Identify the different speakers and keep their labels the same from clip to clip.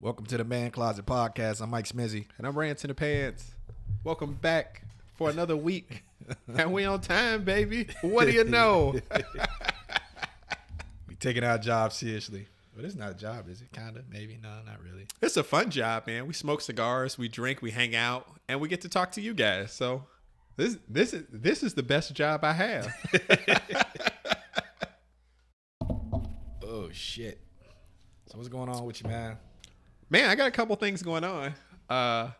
Speaker 1: Welcome to the Man Closet Podcast. I'm Mike Smizzy.
Speaker 2: And I'm Rants in the Pants. Welcome back for another week. and we on time, baby. What do you know?
Speaker 1: We taking our job seriously. But it's not a job, is it? Kinda, maybe. No, not really.
Speaker 2: it's a fun job, man. We smoke cigars, we drink, we hang out, and we get to talk to you guys. So this this is this is the best job I have.
Speaker 1: Oh shit. So what's going on with you, man?
Speaker 2: Man, I got a couple things going on. Uh,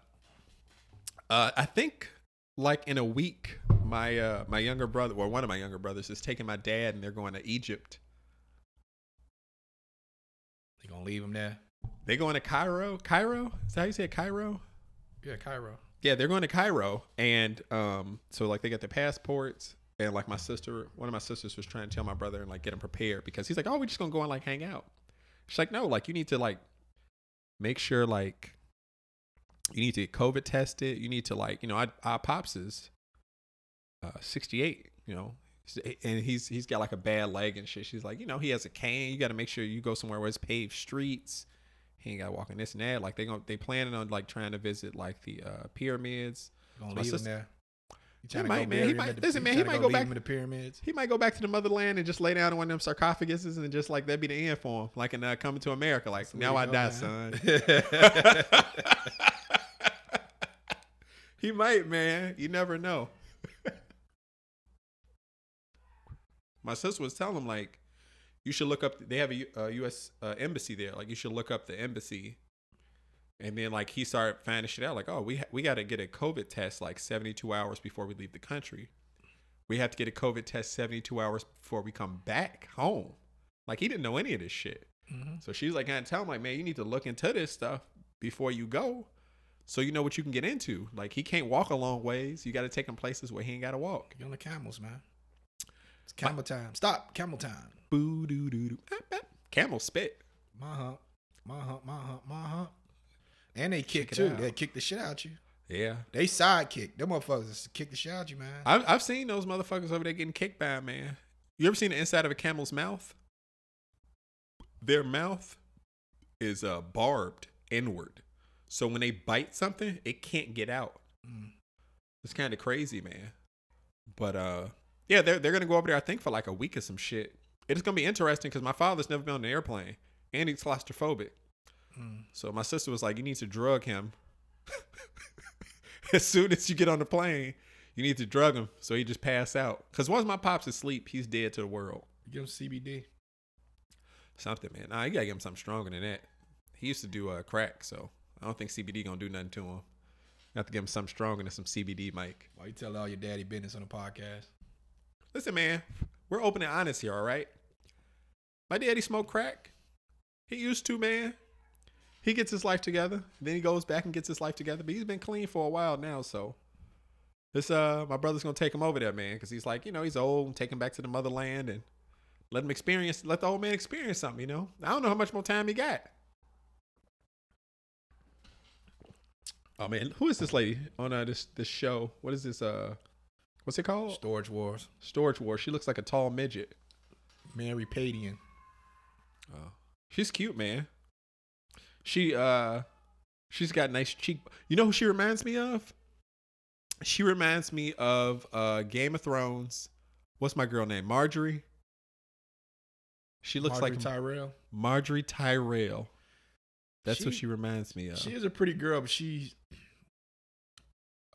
Speaker 2: uh, I think like in a week, my uh, my younger brother, or one of my younger brothers, is taking my dad, and they're going to Egypt.
Speaker 1: You gonna leave him there?
Speaker 2: They going to Cairo. Cairo? Is that how you say it? Cairo?
Speaker 1: Yeah, Cairo.
Speaker 2: Yeah, they're going to Cairo, and um, so like they got their passports, and like my sister, one of my sisters was trying to tell my brother and like get him prepared because he's like, oh, we're just gonna go and like hang out. She's like, no, like you need to like make sure like you need to get COVID tested. You need to like, you know, I, our pops is uh, 68, you know, and he's he's got like a bad leg and shit. She's like, you know, he has a cane. You got to make sure you go somewhere where it's paved streets. He ain't got to walk in this and that. Like they going they planning on like trying to visit like the uh, pyramids.
Speaker 1: Gonna
Speaker 2: My
Speaker 1: leave him
Speaker 2: sister-
Speaker 1: there?
Speaker 2: He might, man. He might-
Speaker 1: the-
Speaker 2: listen, man, he might go
Speaker 1: leave
Speaker 2: back-
Speaker 1: in the pyramids.
Speaker 2: He might go back to the motherland and just lay down in one of them sarcophaguses and just like that'd be the end for him. Like in uh, Coming to America. Like now I
Speaker 1: to
Speaker 2: die,
Speaker 1: go,
Speaker 2: son. he might, man. You never know. My sister was telling him like, you should look up. They have a, uh, U.S. Uh, embassy there. Like you should look up the embassy. And then like he started finding shit out. Like oh we ha- we got to get a COVID test like seventy two hours before we leave the country. We have to get a COVID test seventy two hours before we come back home. Like he didn't know any of this shit.
Speaker 1: Mhm.
Speaker 2: So she's like, I tell him like, man, you need to look into this stuff before you go, so you know what you can get into. Like he can't walk a long ways. You got to take him places where he ain't got to walk.
Speaker 1: Get on the camels, man. It's camel time. Stop. Camel time.
Speaker 2: Boo doo doo doo. Camel spit.
Speaker 1: My hump. My hump. My hump. My hump. And they kick too. They kick the shit out you.
Speaker 2: Yeah,
Speaker 1: They side kick. Them motherfuckers kick the shit out you, man.
Speaker 2: I've I've seen those motherfuckers over there getting kicked by a man. You ever seen the inside of a camel's mouth? Their mouth is uh barbed inward, so when they bite something, it can't get out.
Speaker 1: Mm.
Speaker 2: It's kind of crazy, man. But uh, yeah, they're they're gonna go over there. I think for like a week or some shit. It's gonna be interesting because my father's never been on an airplane and he's claustrophobic.
Speaker 1: Mm.
Speaker 2: So my sister was like, "You need to drug him as soon as you get on the plane. You need to drug him so he just pass out. Because once my pops asleep, he's dead to the world.
Speaker 1: Give him CBD.
Speaker 2: Something, man. Nah, you gotta give him something stronger than that. He used to do uh, crack, so I don't think CBD gonna do nothing to him. You have to give him something stronger than some CBD, Mike.
Speaker 1: Why you tell all your daddy business on the podcast?
Speaker 2: Listen, man, we're open and honest here, all right? My daddy smoked crack. He used to, man. He gets his life together. Then he goes back and gets his life together. But he's been clean for a while now, so this uh my brother's gonna take him over there, man, because he's like, you know, he's old and take him back to the motherland and let him experience let the old man experience something, you know. I don't know how much more time he got. Oh man, who is this lady on uh, this this show? What is this uh what's it called?
Speaker 1: Storage Wars.
Speaker 2: Storage War. She looks like a tall midget.
Speaker 1: Mary Padian.
Speaker 2: Oh. She's cute, man. She uh she's got nice cheek. You know who she reminds me of? She reminds me of uh Game of Thrones. What's my girl name? Margaery. She looks
Speaker 1: Margaery
Speaker 2: like
Speaker 1: Tyrell.
Speaker 2: Margaery Tyrell. That's what
Speaker 1: She-
Speaker 2: she reminds me of.
Speaker 1: She is a pretty girl, but she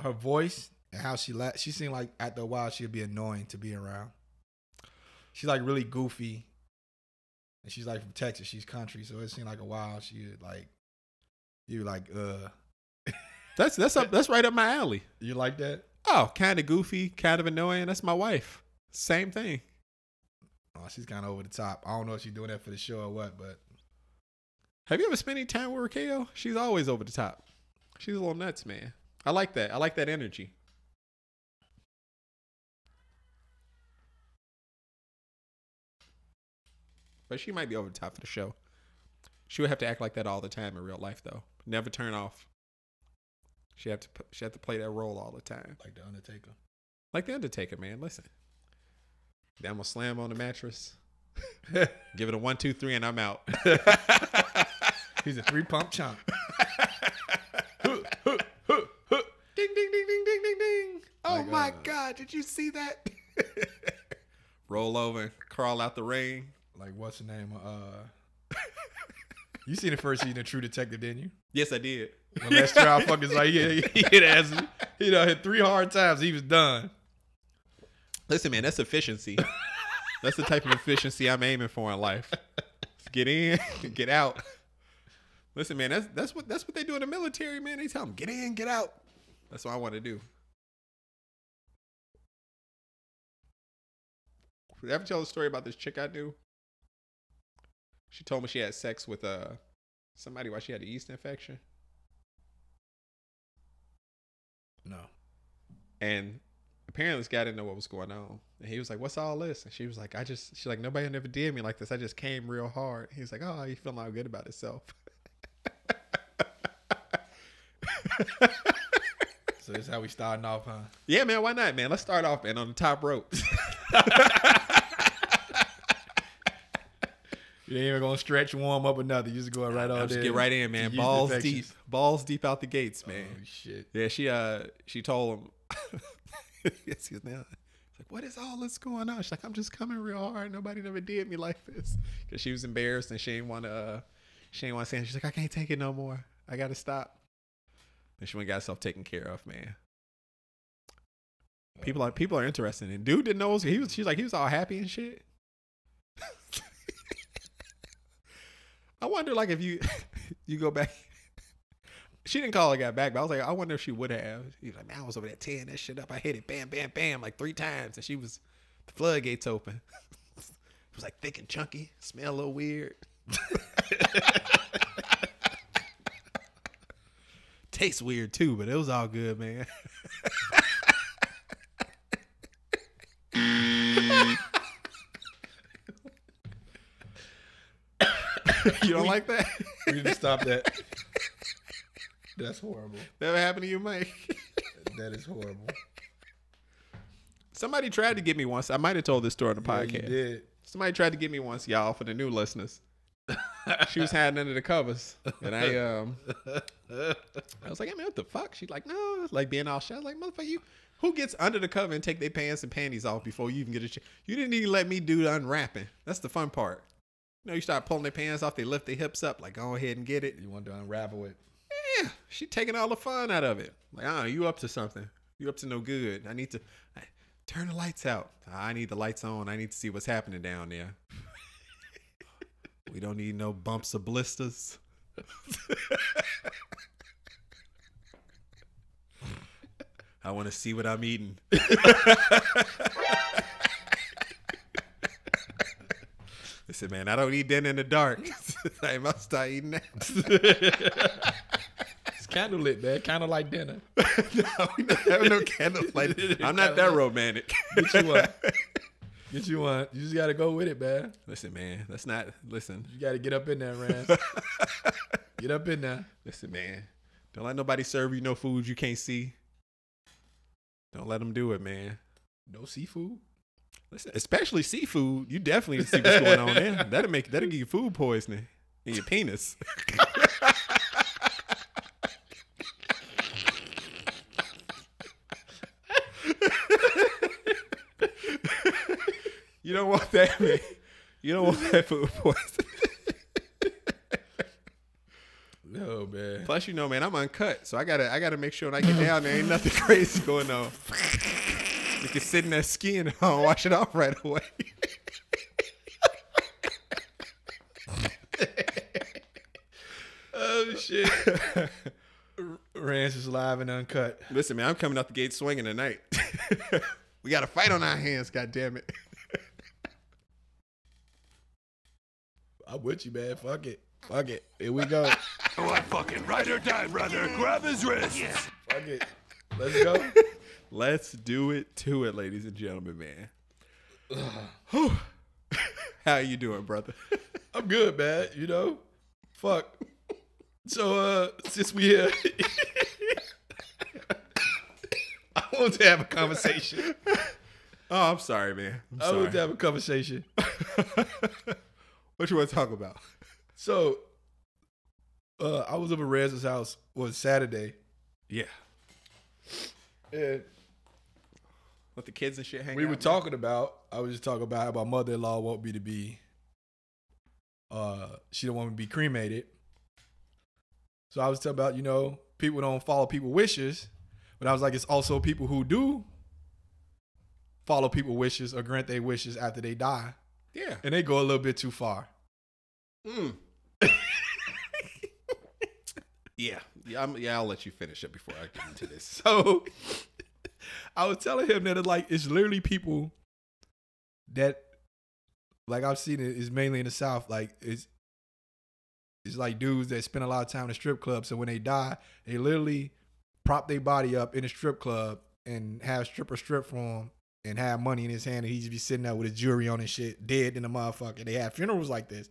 Speaker 1: her voice and how she la- she seemed like after a while she'd be annoying to be around. She's like really goofy. And she's like from Texas. She's country, so it seemed like a while she would like you like uh
Speaker 2: that's that's up that's right up my alley.
Speaker 1: you like that?
Speaker 2: Oh, kind of goofy, kind of annoying. That's my wife. Same thing.
Speaker 1: Oh, she's kind of over the top. I don't know if she's doing that for the show or what, but
Speaker 2: Have you ever spent any time with Raquel? She's always over the top. She's a little nuts, man. I like that. I like that energy. But she might be over the top for the show. She would have to act like that all the time in real life, though. Never turn off. She have to she have to play that role all the time,
Speaker 1: like the Undertaker.
Speaker 2: like the Undertaker, man. Listen, then I'm gonna slam on the mattress, give it a one, two, three, and I'm out.
Speaker 1: He's a three pump chump.
Speaker 2: ding ding ding ding ding ding ding. Oh
Speaker 1: Like,
Speaker 2: my
Speaker 1: uh,
Speaker 2: god, did you see that? Roll over crawl out the rain.
Speaker 1: Like what's the name? Uh, you seen the first season of True Detective, didn't you?
Speaker 2: Yes, I did.
Speaker 1: When Les Child fucker's like, yeah, he hit ass. He done hit three hard times. He was done.
Speaker 2: Listen, man, that's efficiency. that's the type of efficiency I'm aiming for in life. Get in, get out. Listen, man, that's that's what that's what they do in the military, man. They tell them get in, get out. That's what I want to do. Did I ever tell the story about this chick I knew? She told me she had sex with uh somebody while she had a yeast infection.
Speaker 1: No.
Speaker 2: And apparently this guy didn't know what was going on. And he was like, What's all this? And she was like, I just she's like, Nobody never did me like this. I just came real hard. He was like, Oh, you feeling all good about itself.
Speaker 1: So this is how we starting off, huh?
Speaker 2: yeah, man, why not, man? Let's start off, man, on the top rope.
Speaker 1: You ain't even gonna stretch, warm up, or nothing. You just going right on
Speaker 2: just
Speaker 1: there.
Speaker 2: get right in, man. Balls deep. Balls deep out the gates, man.
Speaker 1: Oh shit.
Speaker 2: Yeah, she uh she told him yes, he's now like, What is all this going on? She's like, I'm just coming real hard. Nobody never did me like this. Cause she was embarrassed and she didn't wanna uh she didn't want to say it. She's like, I can't take it no more. I gotta stop. And she went and got herself taken care of, man. People are people are interested. And dude didn't know he was she's like he was all happy and shit. I wonder like if you you go back she didn't call a guy back, but I was like, I wonder if she would have. He was like, man, I was over there tearing that shit up. I hit it, bam, bam, bam, like three times, and she was the floodgates open. it was like thick and chunky, smell a little weird. Tastes weird too, but it was all good, man. you don't like that?
Speaker 1: We need to stop that. That's horrible.
Speaker 2: Never happened to you, Mike?
Speaker 1: That is horrible.
Speaker 2: Somebody tried to get me once. I might have told this story on the
Speaker 1: Yeah, you
Speaker 2: podcast.
Speaker 1: did.
Speaker 2: Somebody tried to get me once, y'all, for the new listeners. she was hiding under the covers, and I um, I was like, "Hey man, what the fuck?" She's like, "No, it's like being all shy." I was like, "Motherfucker, you who gets under the cover and take their pants and panties off before you even get a ch- You didn't even let me do the unwrapping. That's the fun part. You know, you start pulling their pants off, they lift their hips up, like go ahead and get it.
Speaker 1: You want to unravel it.
Speaker 2: Yeah, she taking all the fun out of it. Like, ah, you up to something? You up to no good? I need to I, turn the lights out. I need the lights on. I need to see what's happening down there. we don't need no bumps or blisters. I want to see what I'm eating. Listen, man, I don't eat dinner in the dark. I must start eating now.
Speaker 1: It's candlelit, man. Kind of like dinner.
Speaker 2: no, we not having no candlelight. I'm not that romantic.
Speaker 1: Get you one. Get you one. You just got to go with it, man.
Speaker 2: listen, man, Let's not. Listen,
Speaker 1: You got to get up in there, man. get up in there.
Speaker 2: listen, man. Don't let nobody serve you no food you can't see. Don't let them do it, man.
Speaker 1: No seafood.
Speaker 2: Listen, especially seafood. You definitely see what's going on there. That'll make that'll give you food poisoning in your penis. you don't want that, man. You don't want that food poisoning.
Speaker 1: No, man.
Speaker 2: Plus, you know, man, I'm uncut, so I gotta I gotta make sure when I get down there ain't nothing crazy going on. You can sit in that skin and I'll wash it off right away.
Speaker 1: Oh, shit. Rance is live and uncut.
Speaker 2: Listen, man, I'm coming out the gate swinging tonight. we got a fight on our hands, god damn it.
Speaker 1: I'm with you, man. Fuck it. Fuck it. Here we go.
Speaker 3: Oh, what fucking ride or die, brother? Grab his wrist. Yeah.
Speaker 1: Fuck it. Let's go.
Speaker 2: Let's do it to it, ladies and gentlemen, man. How you doing, brother?
Speaker 1: I'm good, man. You know? Fuck. So, uh, since we here, I want to have a conversation.
Speaker 2: Oh, I'm sorry, man. I'm
Speaker 1: I want to have a conversation.
Speaker 2: what you want to talk about?
Speaker 1: So, uh, I was up at Rez's house on Saturday.
Speaker 2: Yeah.
Speaker 1: And
Speaker 2: Let the kids and shit hang
Speaker 1: we were talking about. I was just talking about how my mother-in-law want me to be. Uh, she don't want me to be cremated. So I was talking about you know people don't follow people wishes, but I was like it's also people who do follow people wishes or grant their wishes after they die,
Speaker 2: Yeah.
Speaker 1: and they go a little bit too far.
Speaker 2: Mm. yeah. Yeah, I'm, yeah, I'll let you finish it before I get into this.
Speaker 1: So I was telling him that it's like it's literally people that like I've seen it is mainly in the South. Like it's it's like dudes that spend a lot of time in the strip club. So when they die, they literally prop their body up in a strip club and have stripper strip for him and have money in his hand and he just be sitting there with his jewelry on and shit, dead in the motherfucker. They have funerals like this.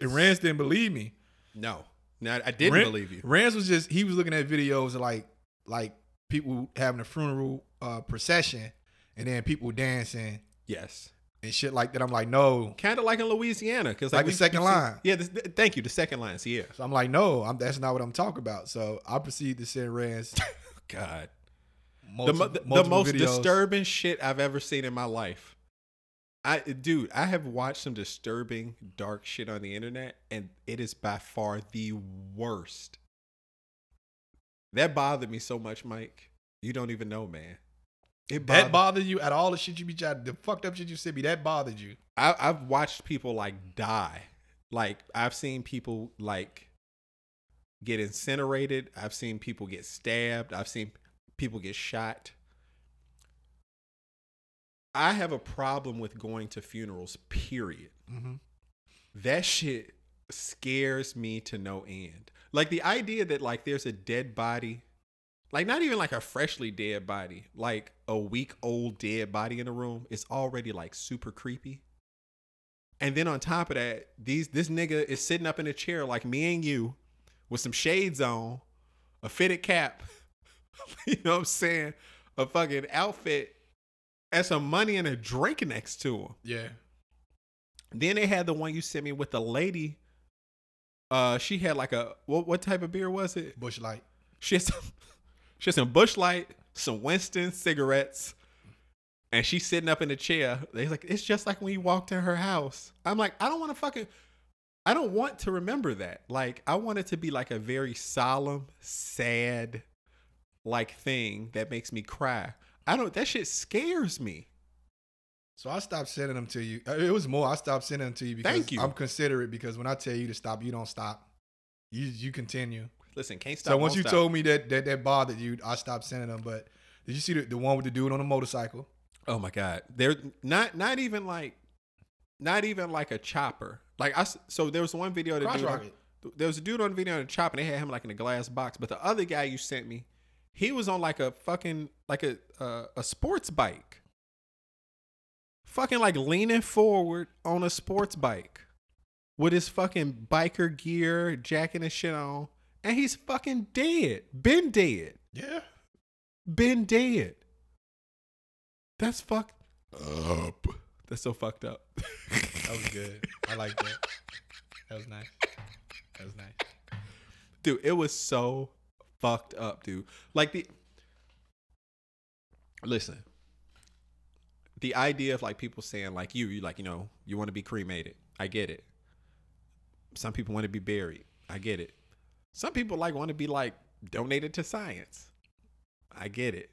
Speaker 1: And Rance didn't believe me.
Speaker 2: No. No, I didn't
Speaker 1: Ran-
Speaker 2: believe you.
Speaker 1: Rance was just he was looking at videos of like like people having a funeral uh, procession and then people dancing
Speaker 2: Yes.
Speaker 1: and shit like that. I'm like, no.
Speaker 2: Kind of like in Louisiana, because
Speaker 1: Like the second line.
Speaker 2: Yeah, this, thank you. The second line. So yeah.
Speaker 1: So I'm like, no, I'm, that's not what I'm talking about. So I proceed to send Rance
Speaker 2: God, the,
Speaker 1: multiple,
Speaker 2: mo- the, the most
Speaker 1: videos.
Speaker 2: disturbing shit I've ever seen in my life. I, dude, I have watched some disturbing, dark shit on the internet, and it is by far the worst. That bothered me so much, Mike. You don't even know, man. It
Speaker 1: That
Speaker 2: bothered-
Speaker 1: bothered you at all the shit you be trying, the fucked up shit you sent me. That bothered you.
Speaker 2: I, I've watched people like die. Like I've seen people like get incinerated. I've seen people get stabbed. I've seen people get shot. I have a problem with going to funerals. Period.
Speaker 1: Mm-hmm.
Speaker 2: That shit scares me to no end. Like the idea that like there's a dead body, like not even like a freshly dead body, like a week old dead body in a room is already like super creepy. And then on top of that, these this nigga is sitting up in a chair like me and you with some shades on, a fitted cap, you know what I'm saying? A fucking outfit and some money and a drink next to him.
Speaker 1: Yeah.
Speaker 2: Then they had the one you sent me with the lady. Uh, she had like a what? What type of beer was it?
Speaker 1: Busch light.
Speaker 2: She had some, she had some Busch Light, some Winston cigarettes, and she's sitting up in the chair. They're like, it's just like when you walked in her house. I'm like, I don't want to fucking, I don't want to remember that. Like, I want it to be like a very solemn, sad, like thing that makes me cry. I don't. That shit scares me.
Speaker 1: So I stopped sending them to you. Uh, It was more. I stopped sending them to you because
Speaker 2: Thank you.
Speaker 1: I'm considerate because when I tell you to stop, you don't stop. You you continue.
Speaker 2: Listen, can't stop.
Speaker 1: So once you
Speaker 2: stop.
Speaker 1: told me that, that that bothered you, I stopped sending them. But did you see the, the one with the dude on the motorcycle?
Speaker 2: Oh my god, they're not not even like, not even like a chopper. Like I, so there was one video that dude on- there was a dude on the video on a chopper, and they had him like in a glass box. But the other guy you sent me, he was on like a fucking like a uh, a sports bike, fucking like leaning forward on a sports bike with his fucking biker gear, jacking and shit on, and he's fucking dead, been dead,
Speaker 1: Yeah.
Speaker 2: been dead. That's fucked up. That's so fucked up.
Speaker 1: That was good. I like that. That was nice. That was nice.
Speaker 2: dude it was so fucked up dude like the listen the idea of like people saying like you you like you know you want to be cremated. I get it. Some people want to be buried. I get it. Some people like want to be like donated to science. I get it.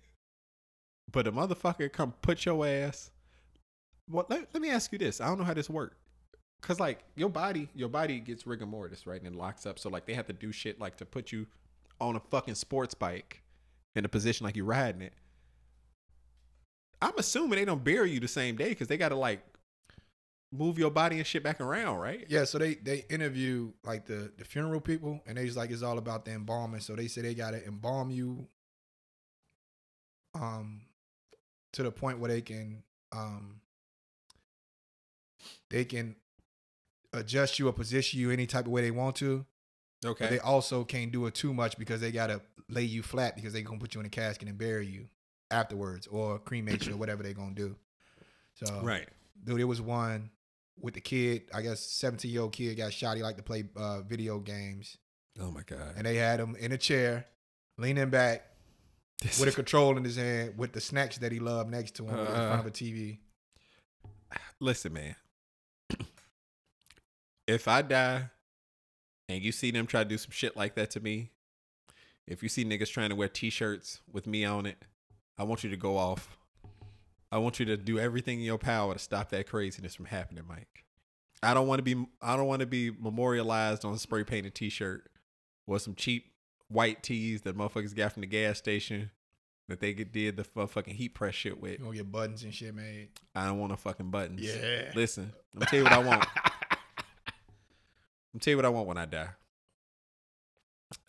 Speaker 2: But a motherfucker come put your ass well let, let me ask you this. I don't know how this works Cause like your body, your body gets rigor mortis, right? And it locks up. So like they have to do shit like to put you on a fucking sports bike in a position like you're riding it. I'm assuming they don't bury you the same day because they gotta like move your body and shit back around, right?
Speaker 1: Yeah, so they they interview like the the funeral people, and they just like it's all about the embalming. So they say they gotta embalm you, um, to the point where they can um they can adjust you or position you any type of way they want to.
Speaker 2: Okay.
Speaker 1: But they also can't do it too much because they gotta lay you flat because they gonna put you in a casket and bury you afterwards or cremation or whatever they're gonna do. So
Speaker 2: right.
Speaker 1: dude, it was one with the kid. I guess seventeen year old kid got shot. He liked to play uh, video games,
Speaker 2: Oh my god.
Speaker 1: and they had him in a chair, leaning back
Speaker 2: This
Speaker 1: with a control in his hand, with the snacks that he loved next to him in
Speaker 2: Uh,
Speaker 1: front of a TV.
Speaker 2: listen, man. if I die and you see them try to do some shit like that to me, if you see niggas trying to wear t-shirts with me on it, I want you to go off. I want you to do everything in your power to stop that craziness from happening, Mike. I don't want to be I don't want to be memorialized on a spray painted t-shirt or some cheap white tees that motherfuckers got from the gas station that they get, did the fucking heat press shit with.
Speaker 1: You gonna get buttons and shit made.
Speaker 2: I don't want no fucking buttons.
Speaker 1: Yeah.
Speaker 2: Listen, I'm tell you what I want. I'm tell you what I want when I die.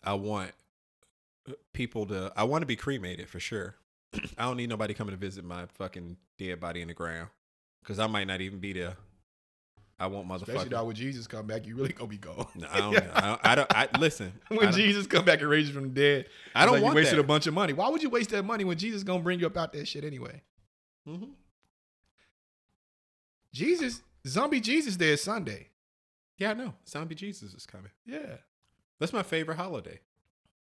Speaker 2: I want people to. I want to be cremated for sure. I don't need nobody coming to visit my fucking dead body in the ground because I might not even be there. I want
Speaker 1: Especially
Speaker 2: motherfuckers.
Speaker 1: now when Jesus come back, you really gonna be gone.
Speaker 2: No, I don't. I don't. I, don't, I listen. I
Speaker 1: when
Speaker 2: don't,
Speaker 1: Jesus come back and raise you from the dead,
Speaker 2: I don't
Speaker 1: like
Speaker 2: want
Speaker 1: you wasted
Speaker 2: that.
Speaker 1: a bunch of money. Why would you waste that money when Jesus gonna bring you up out that shit anyway?
Speaker 2: Mhm.
Speaker 1: Jesus, zombie Jesus Day is Sunday.
Speaker 2: Yeah, I know. Zombie Jesus is coming.
Speaker 1: Yeah,
Speaker 2: That's my favorite holiday.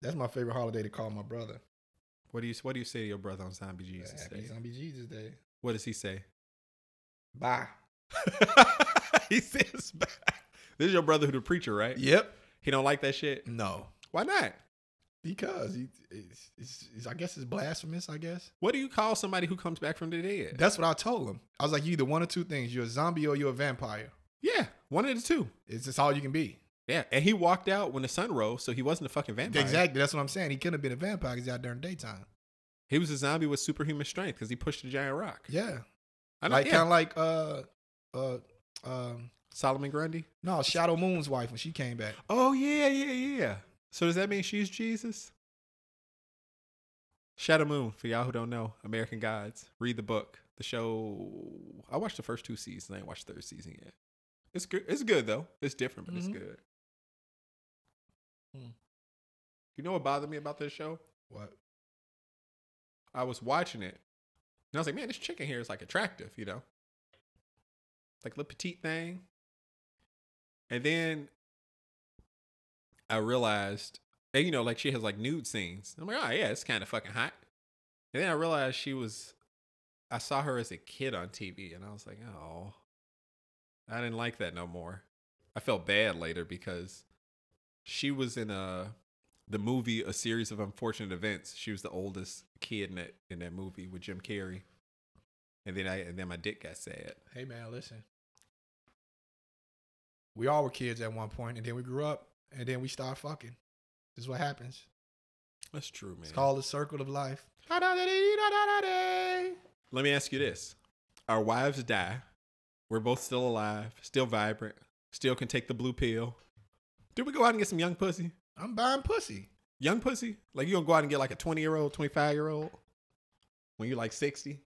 Speaker 1: that's my favorite holiday to call my brother.
Speaker 2: What do you What do you say to your brother on Zombie Jesus
Speaker 1: Happy
Speaker 2: Day?
Speaker 1: Zombie Jesus Day.
Speaker 2: What does he say?
Speaker 1: Bye.
Speaker 2: he says back. This is your brother who the preacher, right?
Speaker 1: Yep.
Speaker 2: He don't like that shit.
Speaker 1: No,
Speaker 2: Why not?
Speaker 1: because he, it's, it's, it's, I guess it's blasphemous. I guess
Speaker 2: What do you call somebody who comes back from the dead?
Speaker 1: that's what I told him. I was like, you either one or two things: you're a zombie or you're a vampire.
Speaker 2: yeah, one of the two.
Speaker 1: It's just all you can be.
Speaker 2: Yeah, and he walked out when the sun rose, so he wasn't a fucking vampire.
Speaker 1: Exactly. That's what I'm saying. He couldn't have been a vampire because he's out during daytime.
Speaker 2: He was a zombie with superhuman strength because he pushed a giant rock.
Speaker 1: Yeah.
Speaker 2: I know.
Speaker 1: like
Speaker 2: yeah.
Speaker 1: kind of like uh uh um
Speaker 2: Solomon Grundy.
Speaker 1: no Shadow Moon's wife when she came back.
Speaker 2: Oh yeah, yeah, yeah. So does that mean she's Jesus? Shadow Moon, for y'all who don't know, American Gods. Read the book. The show. I watched the first two seasons. I ain't watched the third season yet. It's good. It's good though. It's different, but
Speaker 1: Mhm.
Speaker 2: it's good.
Speaker 1: Hmm.
Speaker 2: You know what bothered me about this show?
Speaker 1: What?
Speaker 2: I was watching it, and I was like, "Man, this chicken here is like attractive," you know, like a little petite thing. And then I realized, and you know, like she has like nude scenes. I'm like, "Oh yeah, it's kind of fucking hot." And then I realized she was. I saw her as a kid on TV, and I was like, "Oh, I didn't like that no more." I felt bad later because she was in a the movie a series of unfortunate events she was the oldest kid in that in that movie with jim carrey and then i and then my dick got sad
Speaker 1: Hey man, listen. We all were kids at one point, and then we grew up, and then we started fucking. This is what happens.
Speaker 2: that's true man
Speaker 1: It's called the circle of life.
Speaker 2: let me ask you this our wives die we're both still alive still vibrant still can take the blue pill do we go out and get some young pussy
Speaker 1: I'm buying pussy.
Speaker 2: young pussy like you gonna go out and get like a 20 year old 25 year old when you're like 60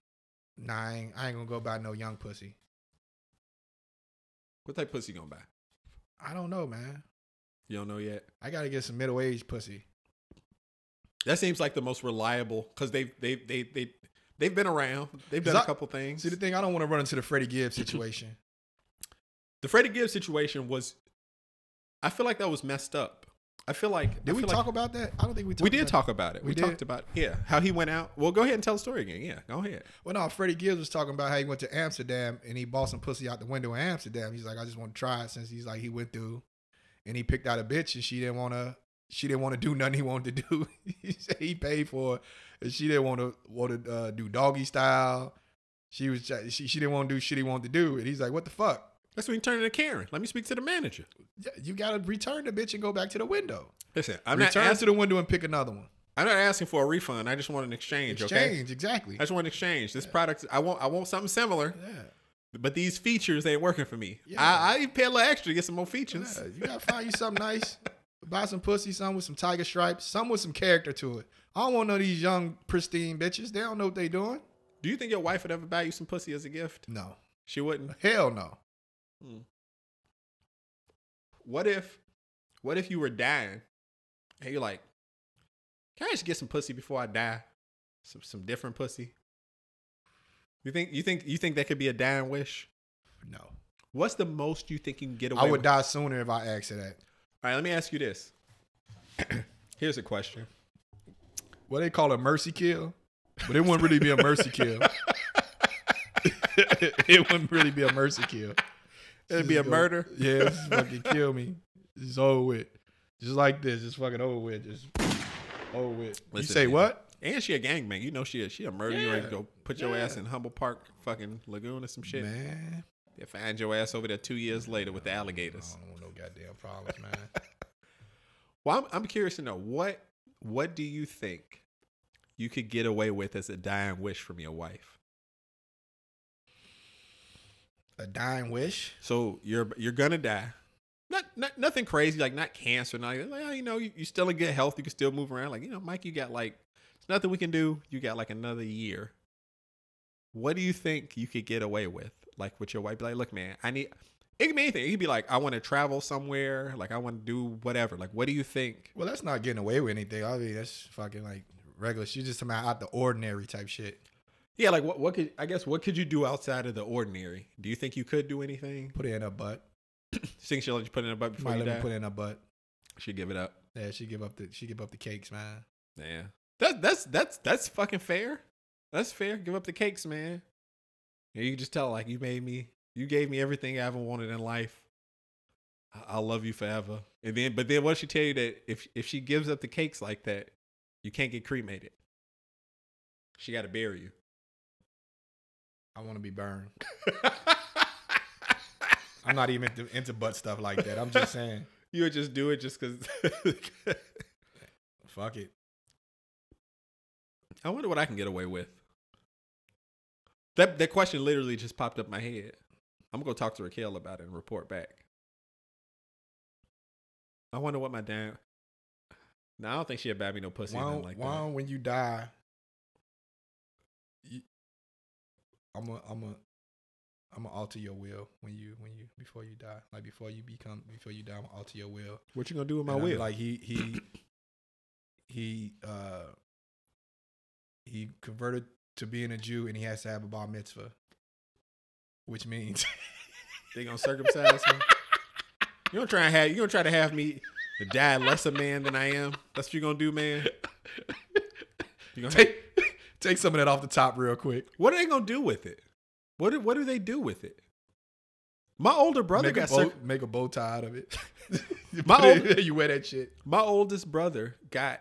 Speaker 1: Nah, I ain't, I ain't gonna go buy no young pussy.
Speaker 2: what type of pussy you gonna buy
Speaker 1: I don't know, man.
Speaker 2: you don't know yet
Speaker 1: I gotta get some middle aged pussy.
Speaker 2: That seems like the most reliable because they've they they they they've been around. They've done
Speaker 1: Cause
Speaker 2: a
Speaker 1: I-
Speaker 2: couple things.
Speaker 1: See, the thing, I don't want to run into the Freddie Gibbs situation.
Speaker 2: the Freddie Gibbs situation was, I feel like that was messed up. I feel like
Speaker 1: Did
Speaker 2: I
Speaker 1: we
Speaker 2: feel
Speaker 1: talk
Speaker 2: like,
Speaker 1: about that? I don't think we talked
Speaker 2: We did talk about it.
Speaker 1: We
Speaker 2: We, talked about yeah how he went out. Well, go ahead and tell the story again. Yeah, go ahead.
Speaker 1: Well, no, Freddie Gibbs was talking about how he went to Amsterdam and he bought some pussy out the window in Amsterdam. He's like, I just want to try it since he's like he went through, and he picked out a bitch and she didn't want to. She didn't want to do nothing he wanted to do. he said he paid for it, and she didn't want to want to uh, do doggy style. She was she she didn't want to do shit he wanted to do, and he's like, what the fuck?
Speaker 2: That's when you turn into Karen. Let me speak to the manager.
Speaker 1: Yeah, You gotta return the bitch and go back to the window.
Speaker 2: Listen, I'm
Speaker 1: return
Speaker 2: not
Speaker 1: to the window and pick another one.
Speaker 2: I'm not asking for a refund. I just want an exchange. Okay.
Speaker 1: Exchange, exactly.
Speaker 2: I just want an exchange. This product, I want. I want something similar.
Speaker 1: Yeah.
Speaker 2: But these features ain't working for me.
Speaker 1: Yeah.
Speaker 2: I, I pay a little extra to get some more features.
Speaker 1: Yeah, you gotta find you something nice. Buy some pussy, some with some tiger stripes, some with some character to it. I don't want none of these young pristine bitches. They don't know what they doing.
Speaker 2: Do you think your wife would ever buy you some pussy as a gift?
Speaker 1: No,
Speaker 2: She wouldn't.
Speaker 1: hell no. Hmm.
Speaker 2: What if, what if you were dying, and you're like, "Can I just get some pussy before I die? Some some different pussy." You think you think you think that could be a dying wish?
Speaker 1: No,
Speaker 2: What's the most you think you can get away?
Speaker 1: I would
Speaker 2: with?
Speaker 1: die sooner if I asked that.
Speaker 2: All right, let me ask you this: Here's a question.
Speaker 1: What they call a mercy kill, but it wouldn't really be a mercy kill. it wouldn't really be a mercy kill.
Speaker 2: It'd be a
Speaker 1: go-
Speaker 2: murder.
Speaker 1: Yeah, just fucking kill me. Just over with. Just like this. Just fucking over with. Just over with. you say
Speaker 2: man.
Speaker 1: what?
Speaker 2: And she a gangbang. You know she a, she a murder. You ready to go put your ass in Humboldt Park, fucking lagoon or some shit.
Speaker 1: Man,
Speaker 2: They find your ass over there two years later with the alligators.
Speaker 1: I don't want no goddamn problems, man.
Speaker 2: Well, I'm, I'm curious to know what what do you think you could get away with as a dying wish from your wife?
Speaker 1: A dying wish.
Speaker 2: So you're you're gonna die. Not, not nothing crazy, like not cancer, not like, oh, you know, you, you're still in good health, you can still move around. Like, you know, Mike, you got like there's nothing we can do. You got like another year. What do you think you could get away with? Like with your wife, be like, look, man, I need it can be anything. It could be like, I want to travel somewhere, like I want to do whatever. Like, what do you think?
Speaker 1: Well, that's not getting away with anything. I mean, that's fucking like regular. She's just some out the ordinary type shit.
Speaker 2: Yeah, like what what could I guess what could you do outside of the ordinary? Do you think you could do anything?
Speaker 1: Put it in her butt.
Speaker 2: Think she'll let you put it in a butt before
Speaker 1: Might
Speaker 2: you
Speaker 1: let me
Speaker 2: die?
Speaker 1: put it in her butt.
Speaker 2: She give it up.
Speaker 1: Yeah, she give up the she give up the cakes, man.
Speaker 2: Yeah. That that's that's that's fucking fair. That's fair. Give up the cakes, man. And you can just tell like you made me you gave me everything I ever wanted in life. I- I'll love you forever. And then but then what she tell you that if if she gives up the cakes like that, you can't get cremated. She gotta bury you.
Speaker 1: I want to be burned. I'm not even into, into butt stuff like that. I'm just saying,
Speaker 2: you would just do it just cause
Speaker 1: fuck it.
Speaker 2: I wonder what I can get away with. That that question literally just popped up in my head. I'm gonna go talk to Raquel about it and report back. I wonder what my damn. No, I don't think she'd bab me no pussy
Speaker 1: Why,
Speaker 2: like
Speaker 1: why
Speaker 2: that.
Speaker 1: when you die, I'm a, I'm a, I'm gonna alter your will when you when you before you die. Like before you become before you die, I'm gonna alter your will.
Speaker 2: What you gonna do with my
Speaker 1: And
Speaker 2: will?
Speaker 1: Like he he he uh he converted to being a Jew and he has to have a bar mitzvah, which means
Speaker 2: they gonna circumcise me? You gonna try and have you gonna try to have me die less a man than I am? That's what you gonna do, man. You gonna
Speaker 1: take take some of that off the top real quick.
Speaker 2: what are they gonna do with it? What do, what do they do with it? My older brother
Speaker 1: make a
Speaker 2: got
Speaker 1: bow,
Speaker 2: circ-
Speaker 1: make a bow tie out of it.
Speaker 2: My old-
Speaker 1: you wear that shit.
Speaker 2: My oldest brother got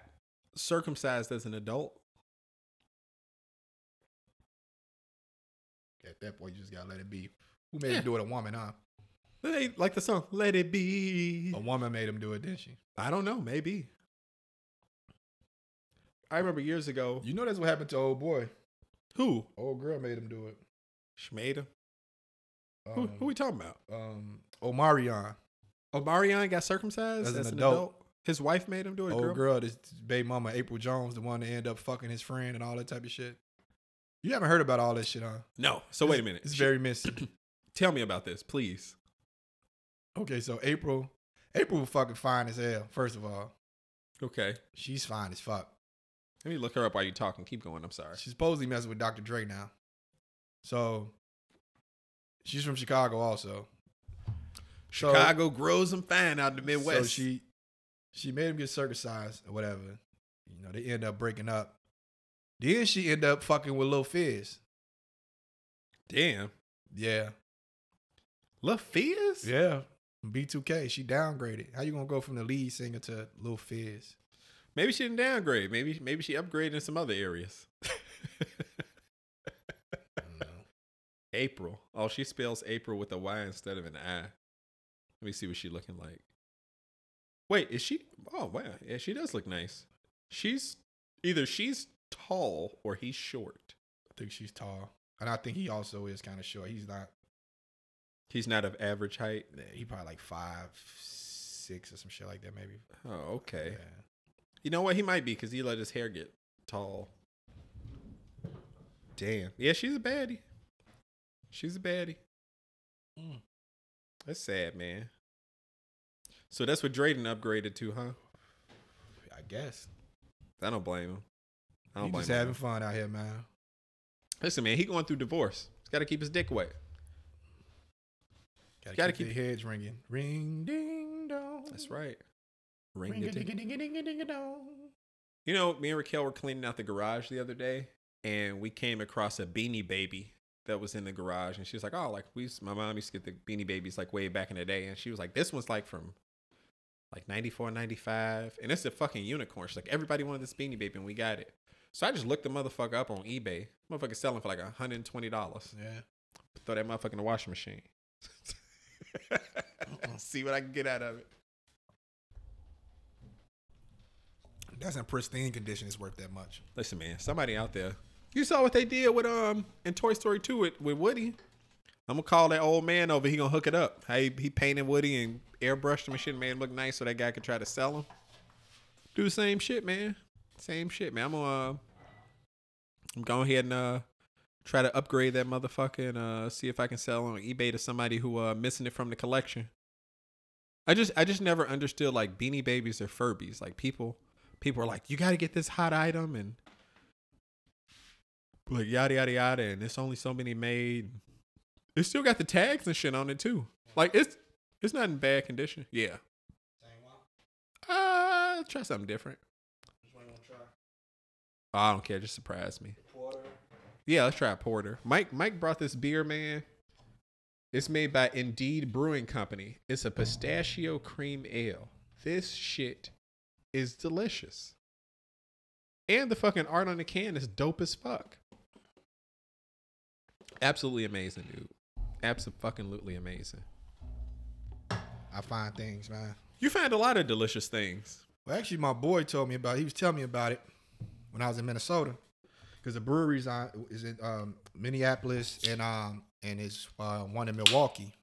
Speaker 2: circumcised as an adult.
Speaker 1: At that point, you just gotta let it be. Who made him do it? A woman, huh?
Speaker 2: They like the song "Let It Be."
Speaker 1: A woman made him do it, didn't she?
Speaker 2: I don't know, maybe. I remember years ago.
Speaker 1: You know that's what happened to old boy.
Speaker 2: Who?
Speaker 1: Old girl made him do it.
Speaker 2: She Schmada.
Speaker 1: Um,
Speaker 2: Who, who we talking about?
Speaker 1: um, Omarion.
Speaker 2: Oh, Marion got circumcised
Speaker 1: As
Speaker 2: as,
Speaker 1: an adult.
Speaker 2: adult. His wife made him do it.
Speaker 1: Old
Speaker 2: girl.
Speaker 1: girl, this baby mama, Apryl Jones, the one that ended up fucking his friend and all that type of shit. You haven't heard about all this shit, huh?
Speaker 2: No. So wait a minute.
Speaker 1: It's very missing.
Speaker 2: Tell me about this, please.
Speaker 1: okay, so April, April fucking fine as hell. First of all,
Speaker 2: Okay.
Speaker 1: she's fine as fuck.
Speaker 2: Let me look her up while you're talking. Keep going. I'm sorry.
Speaker 1: She's supposedly messing with Dr. Dre now. So she's from Chicago also. So-
Speaker 2: Chicago grows them fine out in the Midwest.
Speaker 1: So she she made him get circumcised or whatever. You know, they end up breaking up. Then she end up fucking with Lil Fizz.
Speaker 2: Damn.
Speaker 1: Yeah.
Speaker 2: Lil Fizz?
Speaker 1: Yeah. B2K. She downgraded. How you gonna go from the lead singer to Lil Fizz?
Speaker 2: Maybe she didn't downgrade. Maybe maybe she upgraded in some other areas.
Speaker 1: I don't know.
Speaker 2: April. Oh, she spells April with a Y instead of an I. Let me see what she looking like. Wait, is she? Oh wow, yeah, she does look nice. She's either she's tall or he's short.
Speaker 1: I think she's tall. And I think he also is kind of short. He's not
Speaker 2: He's not of average height.
Speaker 1: he probably like five, six or some shit like that, maybe.
Speaker 2: Oh, okay.
Speaker 1: Yeah.
Speaker 2: You know what? He might be because he let his hair get tall. Damn. Yeah, she's a baddie. She's a baddie.
Speaker 1: Mm.
Speaker 2: That's sad, man. So that's what Drayden upgraded to, huh?
Speaker 1: I guess.
Speaker 2: I don't blame him. I don't
Speaker 1: He
Speaker 2: blame
Speaker 1: just
Speaker 2: him.
Speaker 1: having fun out here, man.
Speaker 2: Listen, man, he going through divorce. He's got to keep his dick wet.
Speaker 1: Gotta,
Speaker 2: Gotta
Speaker 1: keep,
Speaker 2: keep-
Speaker 1: the heads ringing. Ring ding dong.
Speaker 2: That's right. Ring a ding. You know, me and Raquel were cleaning out the garage the other day, and we came across a Beanie Baby that was in the garage, and she was like, "Oh, like we, used, my mom used to get the Beanie Babies like way back in the day," and she was like, "This one's like from like 94, 95, and it's a fucking unicorn." She's like, "Everybody wanted this Beanie Baby, and we got it." So I just looked the motherfucker up on eBay. Motherfucker selling for like hundred and twenty dollars.
Speaker 1: Yeah.
Speaker 2: Throw that motherfucker in the washing machine. See what I can get out of it.
Speaker 1: That's in pristine condition. It's worth that much.
Speaker 2: Listen, man, somebody out there. You saw what they did with um in Toy Story 2 with, with Woody. I'm gonna call that old man over. He gonna hook it up. How he, painted Woody and airbrushed him and shit, made him look nice so that guy could try to sell him. Do the same shit, man. Same shit, man. I'm gonna uh, I'm going ahead and uh try to upgrade that motherfucker and uh see if I can sell on eBay to somebody who uh missing it from the collection. I just I just never understood like beanie babies or Furbies. Like people people are like, you got to get this hot item and like yada yada yada, and it's only so many made. It still got the tags and shit on it too. Like it's it's not in bad condition. Yeah. Uh, try something different. Oh, I don't care. Just surprise me. Yeah, let's try a porter. Mike Mike brought this beer, man. It's made by Indeed Brewing Company. It's a pistachio cream ale. This shit is delicious. And the fucking art on the can is dope as fuck. Absolutely amazing, dude. Absolutely amazing.
Speaker 1: I find things, man.
Speaker 2: You find a lot of delicious things.
Speaker 1: Well, actually, my boy told me about. it. He was telling me about it when I was in Minnesota, because the brewery's on is in um, Minneapolis and um and it's uh, one in Milwaukee.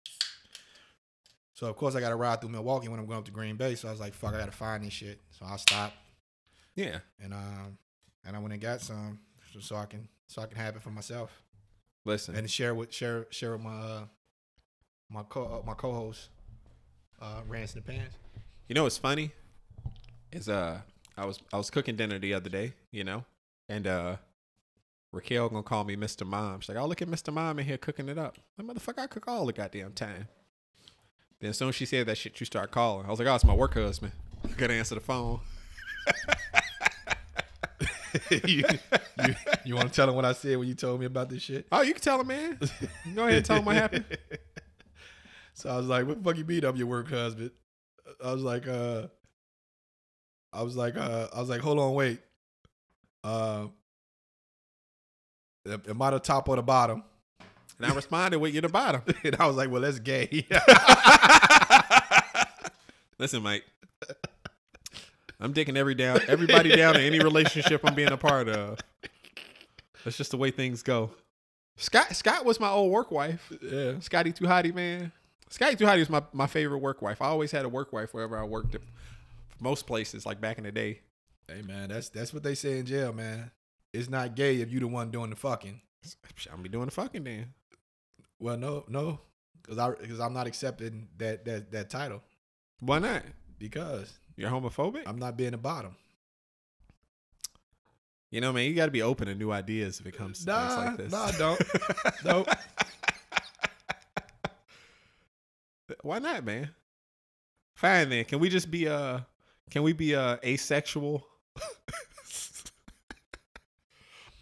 Speaker 1: So of course I got to ride through Milwaukee when I'm going up to Green Bay. So I was like, fuck, I got to find this shit. So I stopped
Speaker 2: Yeah.
Speaker 1: and um and I went and got some so, so I can so I can have it for myself
Speaker 2: Listen.
Speaker 1: and share with share share with my uh, my co uh, my co-host uh, Rants in the Pants.
Speaker 2: You know what's funny? Is uh I was I was cooking dinner the other day, you know, and uh Raquel gonna call me Mr. Mom. She's like, Oh look at Mr. Mom in here cooking it up. Like motherfucker, I cook all the goddamn time. Then as soon as she said that shit, you start calling. I was like, Oh, it's my work husband. I gotta answer the phone.
Speaker 1: you, you, you want to tell him what I said when you told me about this shit?
Speaker 2: Oh, you can tell him, man. Go ahead and tell him what happened.
Speaker 1: So I was like, "What the fuck you beat up your work husband?" I was like, "Uh, I was like, uh, I was like, hold on, wait. Uh, am I the top or the bottom?"
Speaker 2: And I responded with you're the bottom.
Speaker 1: And I was like, "Well, that's gay."
Speaker 2: Listen, Mike. I'm dicking every down everybody down in any relationship I'm being a part of. That's just the way things go. Scott Scott was my old work wife.
Speaker 1: yeah.
Speaker 2: Scotty Too Hottie, man. Scotty Too Hottie was my, my favorite work wife. I always had a work wife wherever I worked at most places, like back in the day.
Speaker 1: Hey man, that's that's what they say in jail, man. It's not gay if you the one doing the fucking.
Speaker 2: I'm be doing the fucking then.
Speaker 1: Well, no, no, because I because I'm not accepting that that that title
Speaker 2: Why not?
Speaker 1: because
Speaker 2: You're homophobic?
Speaker 1: I'm not being the bottom.
Speaker 2: you know, man, you gotta be open to new ideas if it comes to things like this.
Speaker 1: nah, don't. Nope.
Speaker 2: Why not, man? Fine then. Can we just be uh can we be uh asexual?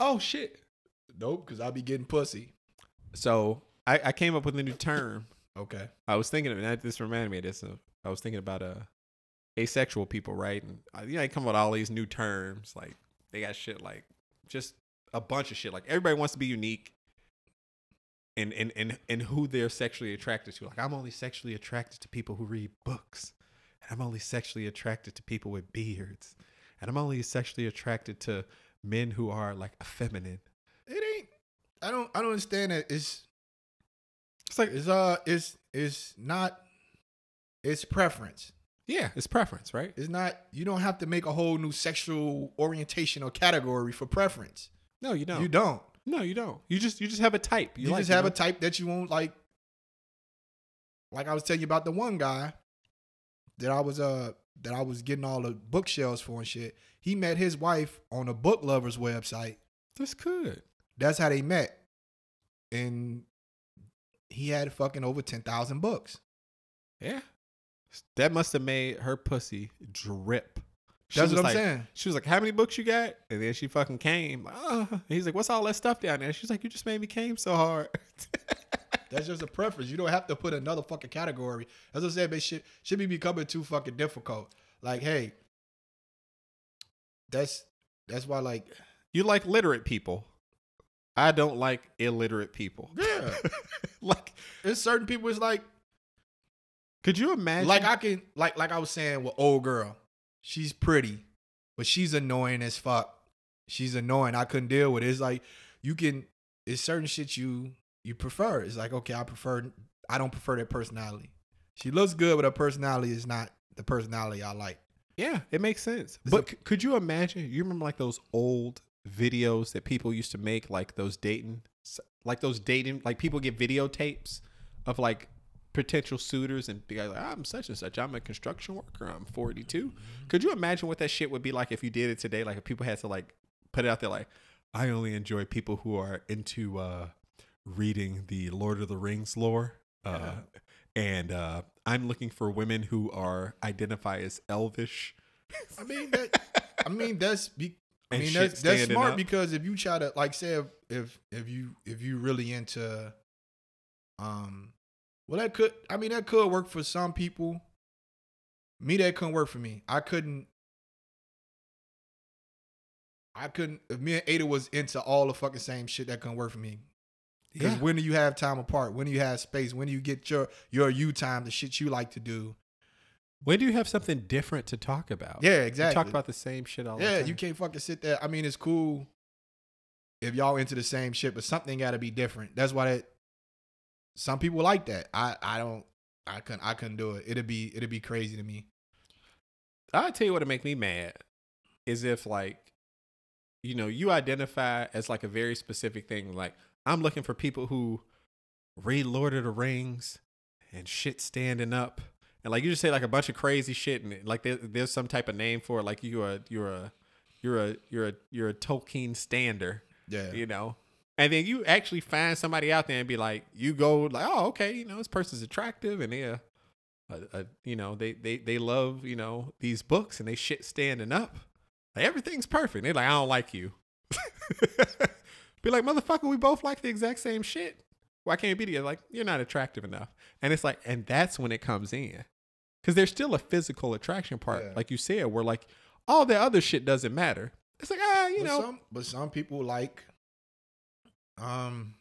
Speaker 2: oh shit.
Speaker 1: Nope, because I'll be getting pussy.
Speaker 2: So I, I came up with a new term.
Speaker 1: Okay.
Speaker 2: I was thinking of that. This reminded me of this. I was thinking about uh asexual people, right? And uh, you know, they come up with all these new terms. Like they got shit like just a bunch of shit. Like everybody wants to be unique. And, and, and, and who they're sexually attracted to. Like, I'm only sexually attracted to people who read books. And I'm only sexually attracted to people with beards. And I'm only sexually attracted to men who are like feminine.
Speaker 1: It ain't. I don't. I don't understand that. It's.
Speaker 2: It's like,
Speaker 1: It's uh. It's. It's not. It's preference.
Speaker 2: yeah, it's preference, right?
Speaker 1: It's not. You don't have to make a whole new sexual orientation or category for preference.
Speaker 2: No, you don't.
Speaker 1: You don't.
Speaker 2: No, you don't. You just you just have a type.
Speaker 1: You,
Speaker 2: like,
Speaker 1: just have
Speaker 2: know?
Speaker 1: a type that you won't like. Like I was telling you about the one guy that I was uh that I was getting all the bookshelves for and shit. He met his wife on a book lovers website.
Speaker 2: That's good.
Speaker 1: That's how they met, and he had fucking over ten thousand books.
Speaker 2: Yeah. That must have made her pussy drip. She
Speaker 1: That's what I'm
Speaker 2: like-
Speaker 1: saying.
Speaker 2: She was like, "How many books you got?" And then she fucking came. Uh, he's like, "What's all that stuff down there?" She's like, "You just made me came so hard."
Speaker 1: That's just a preference. You don't have to put another fucking category. As I said, man, shit should be becoming too fucking difficult. Like, hey, that's that's why like
Speaker 2: you like literate people. I don't like illiterate people.
Speaker 1: yeah,
Speaker 2: like,
Speaker 1: there's certain people. It's like
Speaker 2: could you imagine?
Speaker 1: like I can like like I was saying with old girl, she's pretty, but she's annoying as fuck. She's annoying. I couldn't deal with it. It's like you can. It's certain shit you you prefer. It's like okay, I prefer. I don't prefer that personality. She looks good, but her personality is not the personality I like.
Speaker 2: Yeah, it makes sense.
Speaker 1: It's
Speaker 2: But
Speaker 1: a-
Speaker 2: could you imagine? You remember like those old videos that people used to make, like those dating, like those dating, like people get videotapes of like potential suitors and be like, I'm such and such. I'm a construction worker. I'm 42. Could you imagine what that shit would be like if you did it today? Like if people had to like put it out there, like I only enjoy people who are into uh reading the Lord of the Rings lore. Uh, and uh, I'm looking for women who are identify as elvish.
Speaker 1: I mean, that, I mean that's be, I mean that's that's smart
Speaker 2: up.
Speaker 1: because if you try to like say if, if if you if you really into um well that could I mean that could work for some people. Me that couldn't work for me. I couldn't I couldn't if me and Ada was into all the fucking same shit that couldn't work for me. Because
Speaker 2: Yeah.
Speaker 1: when do you have time apart? When do you have space? When do you get your your you time, the shit you like to do?
Speaker 2: When do you have something different to talk about?
Speaker 1: Yeah, exactly.
Speaker 2: talk about the same shit all the
Speaker 1: Yeah, you can't fucking sit there. I mean, it's cool if y'all into the same shit, but something got to be different. That's why that some people like that. I I don't. I couldn't. I couldn't do it. It'd be it'd be crazy to me.
Speaker 2: I'll tell you what'd make me mad is if like, you know, you identify as like a very specific thing. Like, I'm looking for people who read Lord of the Rings and shit standing up. And like you just say like a bunch of crazy shit and like there, there's some type of name for it. Like you're a you're a you're a you're a you're a Tolkien stander.
Speaker 1: Yeah.
Speaker 2: you know. And then you actually find somebody out there and be like, you go like, oh, okay, you know, this person's attractive and they're, uh, uh, you know, they they they love you know these books and they shit standing up. Like everything's perfect. They're like, I don't like you. be like, motherfucker, we both like the exact same shit. Why can't we be together? Like, you're not attractive enough. And it's like, and that's when it comes in. Cause there's still a physical attraction part,
Speaker 1: Yeah.
Speaker 2: like you said, where like all the other shit doesn't matter. It's like, ah, you
Speaker 1: but
Speaker 2: know,
Speaker 1: some but some people like um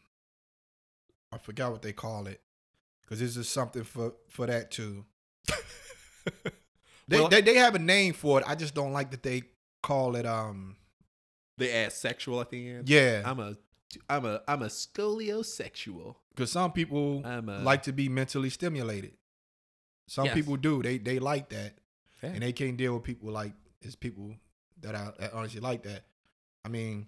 Speaker 1: I forgot what they call it because this is something for for that too. They,
Speaker 2: Well-
Speaker 1: they they have a name for it. I just don't like that they call it um
Speaker 2: they add sexual at the end.
Speaker 1: yeah
Speaker 2: I'm a I'm a I'm a scoliosexual.
Speaker 1: because some people
Speaker 2: a
Speaker 1: like to be mentally stimulated. Some
Speaker 2: Yes.
Speaker 1: people do. They they like that, and they can't deal with people like it's people that are that honestly like that. I mean,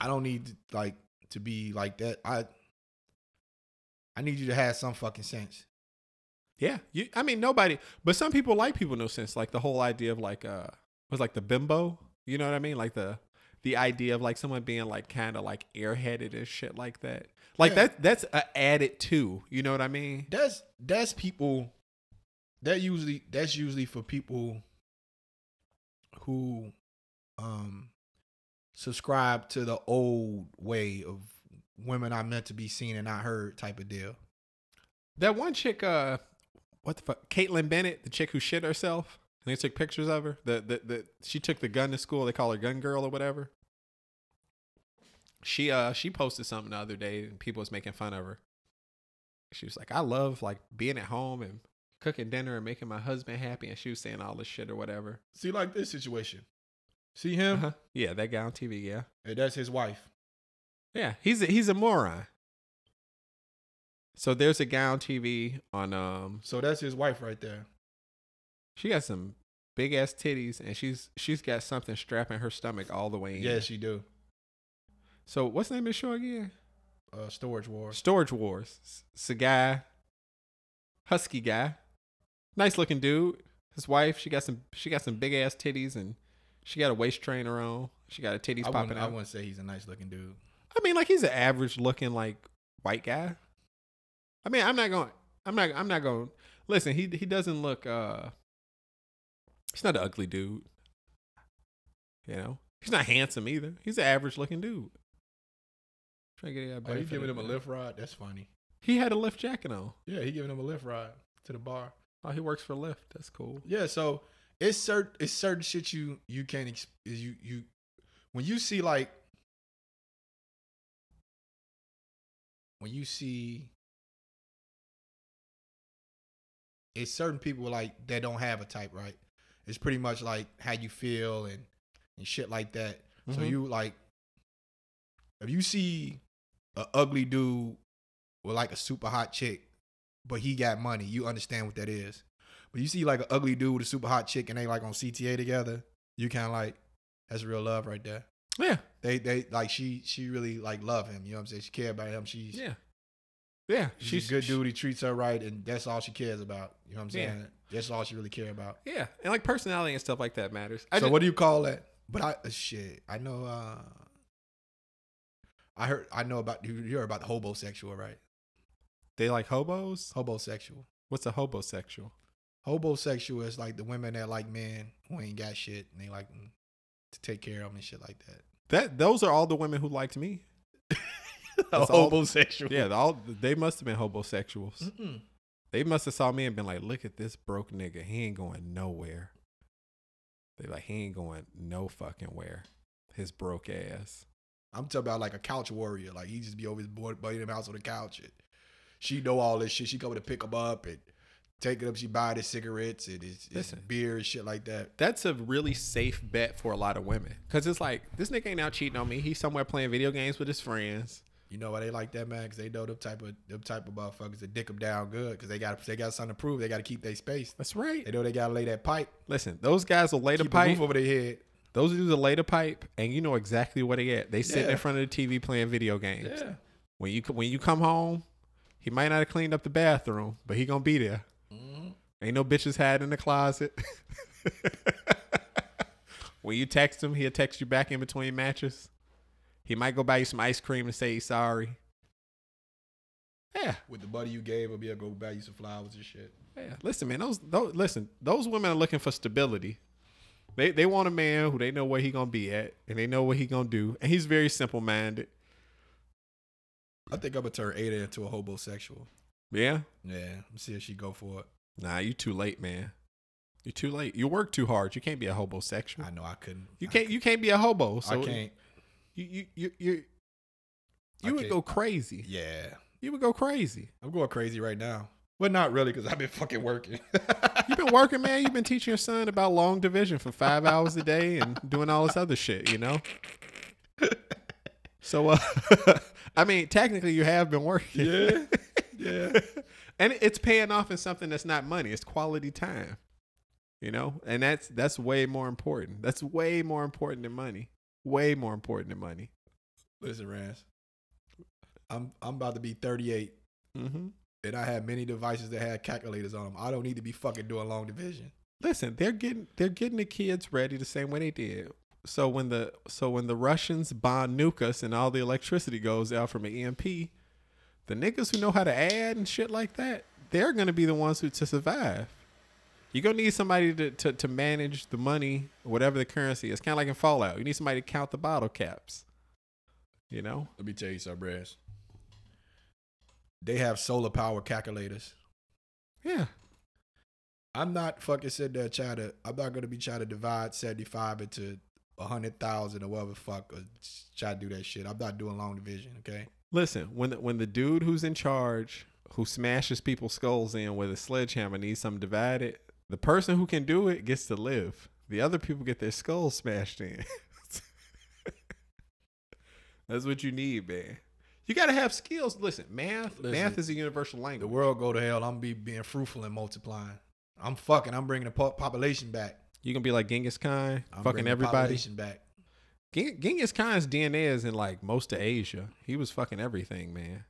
Speaker 1: I don't need to, like to be like that. I I need you to have some fucking sense.
Speaker 2: yeah. You, I mean nobody, but some people like people no sense. Like the whole idea of like uh was like the bimbo. You know what I mean? Like the the idea of like someone being like kind of like airheaded and shit like that. Like
Speaker 1: Yeah.
Speaker 2: that that's a added too. You know what I mean?
Speaker 1: That's that's people. That usually that's usually for people who um subscribe to the old way of women are meant to be seen and not heard type of deal.
Speaker 2: That one chick, uh, what the fuck, Kaitlin Bennett, the chick who shit herself, they took pictures of her. The the the she took the gun to school. They call her Gun Girl or whatever. She uh she posted something the other day and people was making fun of her. She was like, I love like being at home and cooking dinner and making my husband happy, and she was saying all this shit or whatever.
Speaker 1: See, like this situation. See him?
Speaker 2: Uh-huh. Yeah, that guy on TV. Yeah,
Speaker 1: Hey, that's his wife.
Speaker 2: yeah. He's a, he's a moron. So there's a guy on TV on um
Speaker 1: So that's his wife right there.
Speaker 2: She got some big ass titties, and she's she's got something strapping her stomach all the way in.
Speaker 1: Yeah, she do.
Speaker 2: So what's the name of the show again?
Speaker 1: Uh, Storage Wars.
Speaker 2: Storage Wars. It's- a guy, husky guy, nice looking dude. His wife, she got some she got some big ass titties, and she got a waist trainer on. She got her titties
Speaker 1: I
Speaker 2: popping
Speaker 1: wouldn't, I wouldn't say he's a nice looking dude.
Speaker 2: I mean, like he's an average looking like white guy. I mean, I'm not going. I'm not. I'm not going. Listen, he he doesn't look. uh He's not an ugly dude. You know, he's not handsome either. He's an average looking dude. Trying to get
Speaker 1: Are
Speaker 2: that oh,
Speaker 1: you giving him a lift ride? That's funny.
Speaker 2: He had a Lyft jacket on.
Speaker 1: Yeah, he giving him a lift ride to the bar.
Speaker 2: Oh, he works for Lyft. That's cool.
Speaker 1: Yeah, so it's certain it's certain shit you you can't ex- is you you when you see like when you see it's certain people like that don't have a type, right? It's pretty much like how you feel and and shit like that. So
Speaker 2: Mhm.
Speaker 1: you like if you see a ugly dude with like a super hot chick, but he got money, you understand what that is. But you see like an ugly dude with a super hot chick and they like on CTA together, you kind of like that's real love right there.
Speaker 2: Yeah,
Speaker 1: They they like she she really like love him. You know what I'm saying? She care about him. She's
Speaker 2: yeah, yeah.
Speaker 1: she's, a good dude. He treats her right, and that's all she cares about. You know what I'm
Speaker 2: Yeah.
Speaker 1: saying? That's all she really care about.
Speaker 2: Yeah, and like personality and stuff like that matters. I
Speaker 1: so
Speaker 2: just-
Speaker 1: what do you call that? But I uh, shit, I know. uh I heard I know about you. You heard about the hobosexual, right?
Speaker 2: they like hobos.
Speaker 1: Hobosexual.
Speaker 2: What's a hobosexual?
Speaker 1: Hobosexual is like the women that like men who ain't got shit and they like to take care of them and shit like that.
Speaker 2: That those are all the women who liked me. That's all- Yeah, all they must have been hobosexuals.
Speaker 1: Mm-mm.
Speaker 2: They must have saw me and been like, "Look at this broke nigga. He ain't going nowhere." They like, "He ain't going no fucking where." His broke ass.
Speaker 1: I'm talking about like a couch warrior. Like he just be over his board, buddy in the house on the couch. And she know all this shit. She coming to pick him up and take it up. She buy his cigarettes and his, his
Speaker 2: Listen.
Speaker 1: beer and shit like that.
Speaker 2: That's a really safe bet for a lot of women because it's like this nigga ain't out cheating on me. He's somewhere playing video games with his friends.
Speaker 1: You know why they like that, man? Because they know them type of them type of motherfuckers that dick them down good. Because they got they got something to prove. They got to keep their space.
Speaker 2: That's right.
Speaker 1: They know they got to lay that pipe.
Speaker 2: Listen, those guys will lay the
Speaker 1: Keep
Speaker 2: pipe.
Speaker 1: over their head.
Speaker 2: Those dudes will lay the pipe, and you know exactly where they at. They sitting
Speaker 1: Yeah.
Speaker 2: in front of the TV playing video games.
Speaker 1: Yeah.
Speaker 2: When you when you come home, he might not have cleaned up the bathroom, but he gonna be there.
Speaker 1: Mhm.
Speaker 2: Ain't no bitches had in the closet. when you text him, he'll text you back in between matches. He might go buy you some ice cream and say he's sorry. Yeah,
Speaker 1: With the buddy you gave he'll be able to go buy you some flowers and shit.
Speaker 2: yeah. Listen, man. Those, those listen. Those women are looking for stability. They they want a man who they know where he gonna be at and they know what he gonna do, and he's very simple minded.
Speaker 1: I think I'm gonna turn Ada into a hobosexual.
Speaker 2: Yeah.
Speaker 1: Yeah, let's see if she go for it.
Speaker 2: Nah, you too late, man. You too late. You work too hard. You can't be a hobosexual.
Speaker 1: I know I couldn't.
Speaker 2: You
Speaker 1: I
Speaker 2: can't. You can't be a hobo. So
Speaker 1: I can't.
Speaker 2: You you you you, you would go crazy.
Speaker 1: Yeah,
Speaker 2: You would go crazy.
Speaker 1: I'm going crazy right now. But not really, because I've been fucking working.
Speaker 2: You've been working, man. You've been teaching your son about long division for five hours a day and doing all this other shit. You know. So, uh, I mean, technically, you have been working.
Speaker 1: yeah, yeah.
Speaker 2: and it's paying off in something that's not money. It's quality time. You know, and that's that's way more important. That's way more important than money. Way more important than money.
Speaker 1: Listen, Rance. I'm I'm about to be 38,
Speaker 2: Mm-hmm.
Speaker 1: and I have many devices that have calculators on them. I don't need to be fucking doing long division.
Speaker 2: Listen, they're getting they're getting the kids ready the same way they did. So when the so when the Russians bomb nuke us and all the electricity goes out from an EMP, the niggas who know how to add and shit like that, they're gonna be the ones who to survive. You're gonna need somebody to, to, to manage the money, whatever the currency is. Kind of like in Fallout. You need somebody to count the bottle caps. You know?
Speaker 1: Let me tell you something, Rance. They have solar power calculators.
Speaker 2: Yeah.
Speaker 1: I'm not fucking sitting there trying to. I'm not gonna be trying to divide 75 into a hundred thousand or whatever the fuck or try to do that shit. I'm not doing long division. Okay.
Speaker 2: Listen, when the, when the dude who's in charge, who smashes people's skulls in with a sledgehammer, needs something divided, the person who can do it gets to live. The other people get their skulls smashed in. That's what you need, man. You got to have skills. Listen, math,
Speaker 1: Listen,
Speaker 2: math is a universal language.
Speaker 1: The world go to hell. I'm be being fruitful and multiplying. I'm fucking. I'm bringing the po- population back.
Speaker 2: you gonna be like Genghis Khan,
Speaker 1: I'm
Speaker 2: fucking everybody.
Speaker 1: population back.
Speaker 2: Gen- Genghis Khan's DNA is in like most of Asia. He was fucking everything, man.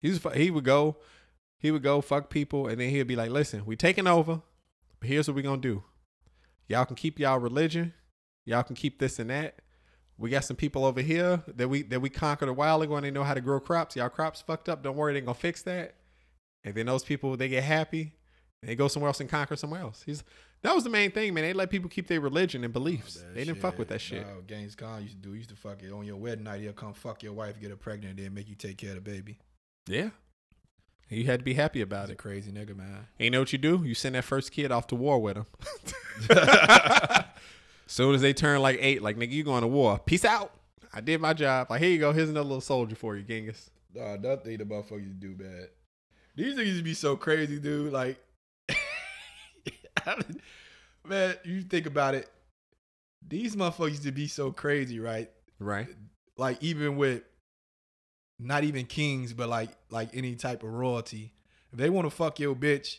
Speaker 2: He was fu- he would go, he would go fuck people, and then he'd be like, "Listen, we taking over, but here's what we're gonna do. Y'all can keep y'all religion, y'all can keep this and that. We got some people over here that we that we conquered a while ago, and they know how to grow crops. Y'all crops fucked up. Don't worry, they gonna fix that. and then those people they get happy, and they go somewhere else and conquer somewhere else. He's that was the main thing, man. They let people keep their religion and beliefs.
Speaker 1: That
Speaker 2: they didn't fuck with that shit.
Speaker 1: No, Genghis Khan used to do. He used to fuck it on your wedding night. He'll come fuck your wife, get her pregnant, and then make you take care of the baby.
Speaker 2: Yeah, you had to be happy about
Speaker 1: a
Speaker 2: it.
Speaker 1: crazy nigga, man.
Speaker 2: And you know what you do? You send that first kid off to war with him. Soon as they turn like eight, like nigga, you going to war. Peace out. I did my job. Like here you go. Here's another little soldier for you, Genghis.
Speaker 1: Nah, that thing the motherfuckers do bad. These niggas be so crazy, dude. Like, man, you think about it. These motherfuckers to be so crazy, right?
Speaker 2: Right.
Speaker 1: Like even with not even kings, but like like any type of royalty. If they want to fuck your bitch,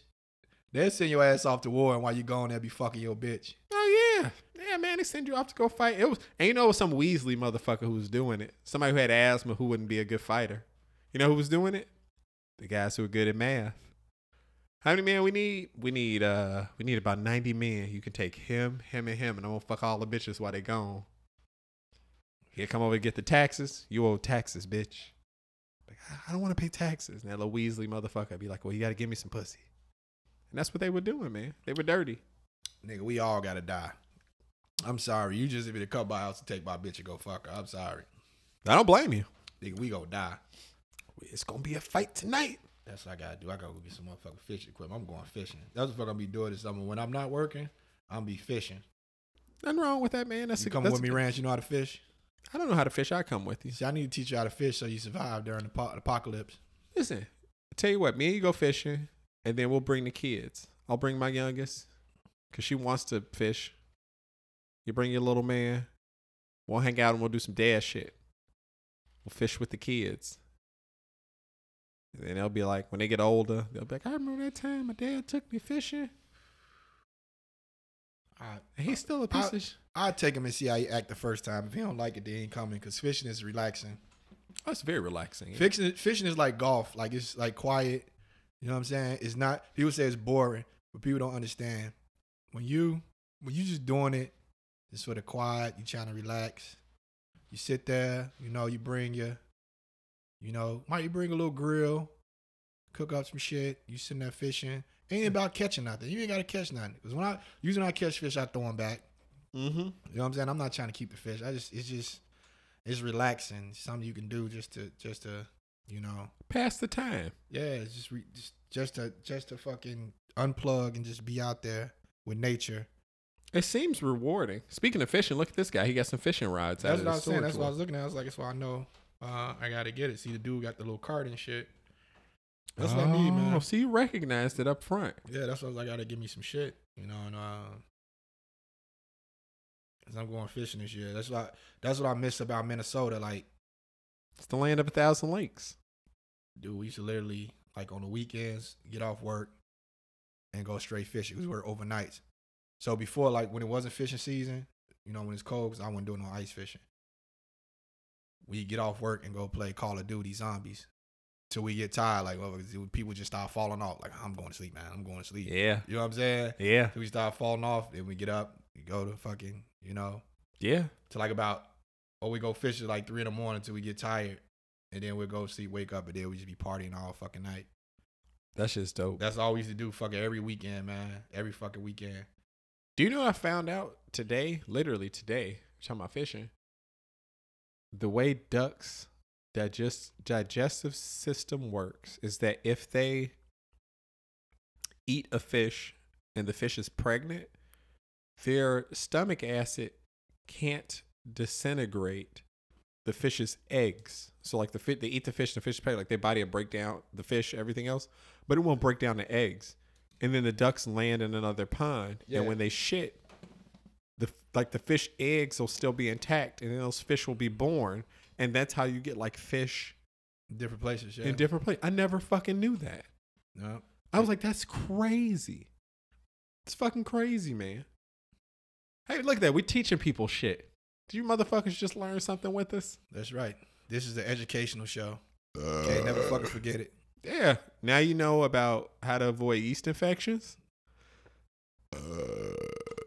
Speaker 1: they'll send your ass off to war, and while you're gone, they'll be fucking your bitch.
Speaker 2: Oh yeah, yeah, man. They send you off to go fight. It was, and you know, it was some Weasley motherfucker who was doing it. Somebody who had asthma who wouldn't be a good fighter. You know who was doing it? The guys who were good at math. How many men we need? We need uh, we need about ninety men. You can take him, him, and him, and I'm gonna fuck all the bitches while they gone. He'll come over and get the taxes. You owe taxes, bitch. Like, I- don't want to pay taxes. And that little Weasley motherfucker be like, well, you got to give me some pussy. And that's what they were doing, man. They were dirty.
Speaker 1: Nigga, we all gotta die. I'm sorry. You just be to come by house to take my bitch and go fuck her. I'm sorry.
Speaker 2: I don't blame you.
Speaker 1: Nigga, we gonna die.
Speaker 2: It's gonna be a fight tonight.
Speaker 1: That's what I gotta do. I gotta go get some motherfucking fishing equipment. I'm going fishing. That's what I'm gonna be doing this summer. When I'm not working, I'm be fishing.
Speaker 2: Nothing wrong with that, man. That's
Speaker 1: You
Speaker 2: a,
Speaker 1: come
Speaker 2: that's
Speaker 1: with
Speaker 2: a
Speaker 1: me, Rance. You know how to fish?
Speaker 2: I don't know how to fish. I come with you.
Speaker 1: See, I need to teach you how to fish so you survive during the po- apocalypse.
Speaker 2: Listen, I tell you what, me and you go fishing, and then we'll bring the kids. I'll bring my youngest, cause she wants to fish. You bring your little man. We'll hang out and we'll do some dad shit. We'll fish with the kids. And then they'll be like, when they get older, they'll be like, I remember that time my dad took me fishing.
Speaker 1: I,
Speaker 2: he's still a piece
Speaker 1: I-
Speaker 2: of sh-
Speaker 1: I'll take him and see how he act the first time. If he don't like it, they ain't coming because fishing is relaxing.
Speaker 2: Oh, it's very relaxing.
Speaker 1: Fishing, fishing is like golf. Like it's like quiet. You know what I'm saying? It's not. People say it's boring, but people don't understand. When you when you just doing it, it's sort of quiet. You trying to relax. You sit there. You know. You bring your. You know. Might you bring a little grill, cook up some shit. You sitting there fishing. Ain't about catching nothing. You ain't gotta catch nothing. Cause when I usually when I catch fish, I throw them back.
Speaker 2: Mm-hmm.
Speaker 1: You know what I'm saying? I'm not trying to keep the fish. I just it's just it's relaxing. Something you can do just to just to you know
Speaker 2: Pass the time.
Speaker 1: yeah, it's just re, just just to just to fucking unplug and just be out there with nature.
Speaker 2: It seems rewarding. Speaking of fishing, look at this guy. He got some fishing rods out
Speaker 1: That's
Speaker 2: of
Speaker 1: what I was saying.
Speaker 2: storage
Speaker 1: That's what I was looking at. I was like, that's why I know uh, I gotta get it. See the dude got the little card and shit. That's what I need, man.
Speaker 2: Oh, So you recognized it up front.
Speaker 1: Yeah, that's what I was like. I gotta give me some shit, you know. And uh, cause I'm going fishing this year. That's what I, that's what I miss about Minnesota. Like,
Speaker 2: It's the land of a thousand lakes.
Speaker 1: dude, we used to literally like on the weekends get off work and go straight fishing. We work overnights. So before, like when it wasn't fishing season, you know, when it's cold, cause I wasn't doing no ice fishing. We get off work and go play Call of Duty Zombies till we get tired. Like, well, people just start falling off. Like, I'm going to sleep, man. I'm going to sleep.
Speaker 2: Yeah.
Speaker 1: You know what I'm saying?
Speaker 2: Yeah.
Speaker 1: Till we start falling off, then we get up, we go to fucking, you know,
Speaker 2: Yeah.
Speaker 1: to like about, or we go fishing like three in the morning till we get tired, and then we'll go sleep, wake up, and then we just be partying all fucking night.
Speaker 2: That's just dope.
Speaker 1: That's all we used to do fucking every weekend, man. Every fucking weekend.
Speaker 2: Do you know what I found out today? Literally today. Talking about fishing. The way ducks digest digestive system works is that if they eat a fish and the fish is pregnant, their stomach acid can't disintegrate the fish's eggs. So like the fish, they eat the fish, the fish is pregnant, like their body will break down the fish, everything else, but it won't break down the eggs. And then the ducks land in another pond,
Speaker 1: Yeah.
Speaker 2: and when they shit, the like the fish eggs will still be intact, and then those fish will be born, and that's how you get like fish
Speaker 1: Different places, yeah.
Speaker 2: in different places. I never fucking knew that.
Speaker 1: no,
Speaker 2: I was like, that's crazy. It's fucking crazy, man. Hey, look at that. We're teaching people shit. Did you motherfuckers just learn something with us?
Speaker 1: that's right. This is the educational show. Can't never uh. fucking forget it.
Speaker 2: Yeah. Now you know about how to avoid yeast infections. Uh.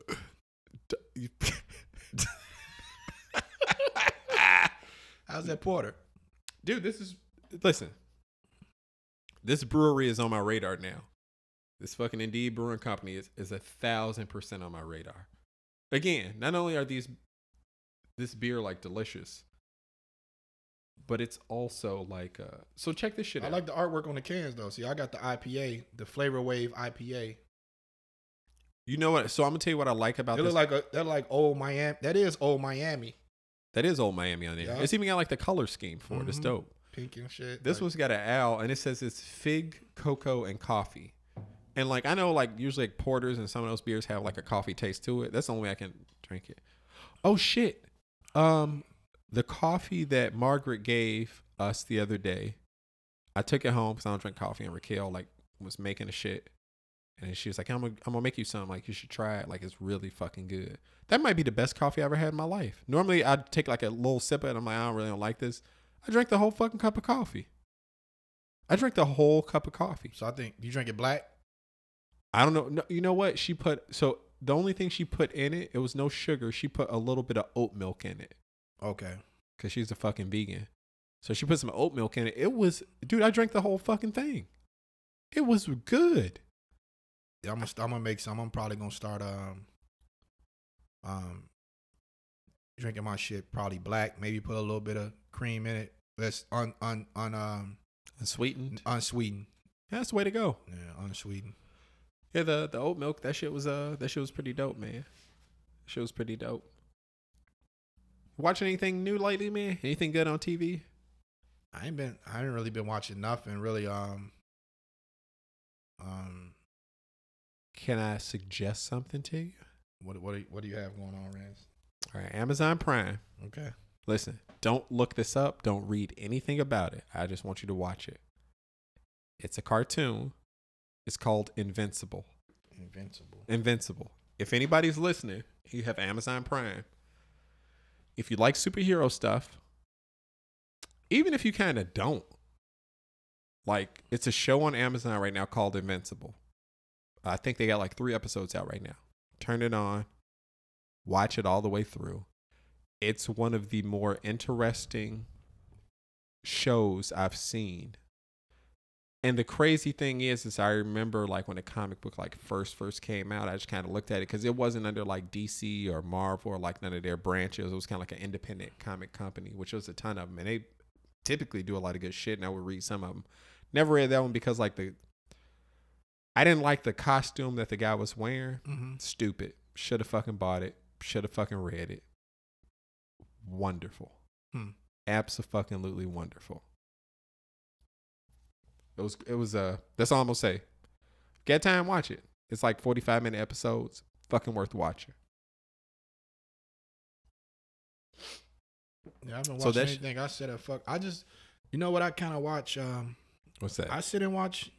Speaker 2: D-
Speaker 1: How's that porter?
Speaker 2: Dude, this is listen. this brewery is on my radar now. This fucking Indeed Brewing Company is, is a thousand percent on my radar. Again, not only are these this beer like delicious, but it's also like uh so check this shit
Speaker 1: I
Speaker 2: out.
Speaker 1: like the artwork on the cans though. See, I got the IPA, the Flavor Wave IPA.
Speaker 2: you know what? So I'm gonna tell you what I like about
Speaker 1: They
Speaker 2: this.
Speaker 1: look like a they're like old Miami. That is old Miami,
Speaker 2: that is old Miami on there.
Speaker 1: Yeah.
Speaker 2: It's even got like the color scheme for it. It's
Speaker 1: Mhm.
Speaker 2: dope.
Speaker 1: pink and shit.
Speaker 2: This
Speaker 1: Like,
Speaker 2: one's got an owl, and it says it's fig, cocoa, and coffee. And like I know, like usually like porters and some of those beers have like a coffee taste to it. That's the only way I can drink it. Oh shit! Um, the coffee that Margaret gave us the other day, I took it home because I don't drink coffee, and Raquel like was making a shit, and she was like, "I'm gonna, I'm gonna make you some. Like you should try it. Like it's really fucking good. That might be the best coffee I ever had in my life. Normally I'd take like a little sip of it, and I'm like, I don't really don't like this. I drank the whole fucking cup of coffee. I drank the whole cup of coffee.
Speaker 1: So I think you drink it black.
Speaker 2: I don't know. No, you know what? She put so the only thing she put in it, it was no sugar. She put a little bit of oat milk in it
Speaker 1: Okay.
Speaker 2: because she's a fucking vegan. So she put some oat milk in it. It was, dude. I drank the whole fucking thing. It was good.
Speaker 1: Yeah, I'm gonna I'm gonna make some. I'm probably gonna start um um drinking my shit probably black. Maybe put a little bit of cream in it. That's un un un um
Speaker 2: And sweetened.
Speaker 1: unsweetened.
Speaker 2: That's the way to go.
Speaker 1: Yeah, unsweetened.
Speaker 2: Yeah, the the oat milk. That shit was uh that shit was pretty dope, man. That shit was pretty dope. Watching anything new lately, man? Anything good on TV?
Speaker 1: I ain't been I ain't really been watching nothing really um um
Speaker 2: Can I suggest something to you?
Speaker 1: what what do you, what do you have going on, Rance?
Speaker 2: All right, Amazon Prime.
Speaker 1: Okay.
Speaker 2: Listen, don't look this up. Don't read anything about it. I just want you to watch it. It's a cartoon. It's called Invincible.
Speaker 1: Invincible.
Speaker 2: Invincible. If anybody's listening, you have Amazon Prime. If you like superhero stuff, even if you kind of don't, like it's a show on Amazon right now called Invincible. I think they got like three episodes out right now. Turn it on, watch it all the way through. It's one of the more interesting shows I've seen. And the crazy thing is, is I remember like when the comic book like first first came out, I just kind of looked at it because it wasn't under like DC or Marvel or like none of their branches. It was kind of like an independent comic company, which was a ton of them, and they typically do a lot of good shit. And I would read some of them. Never read that one because like the I didn't like the costume that the guy was wearing.
Speaker 1: Mm-hmm.
Speaker 2: Stupid. Should have fucking bought it. Should have fucking read it. Wonderful.
Speaker 1: Hmm.
Speaker 2: Absolutely wonderful. It was it was uh that's all I'm gonna say. Get time, watch it. It's like 45 minute episodes. Fucking worth watching.
Speaker 1: Yeah, I haven't
Speaker 2: So
Speaker 1: watched
Speaker 2: that's-
Speaker 1: anything. I said, fuck. I just, you know what? I kind of watch. Um,
Speaker 2: What's that?
Speaker 1: I sit and watch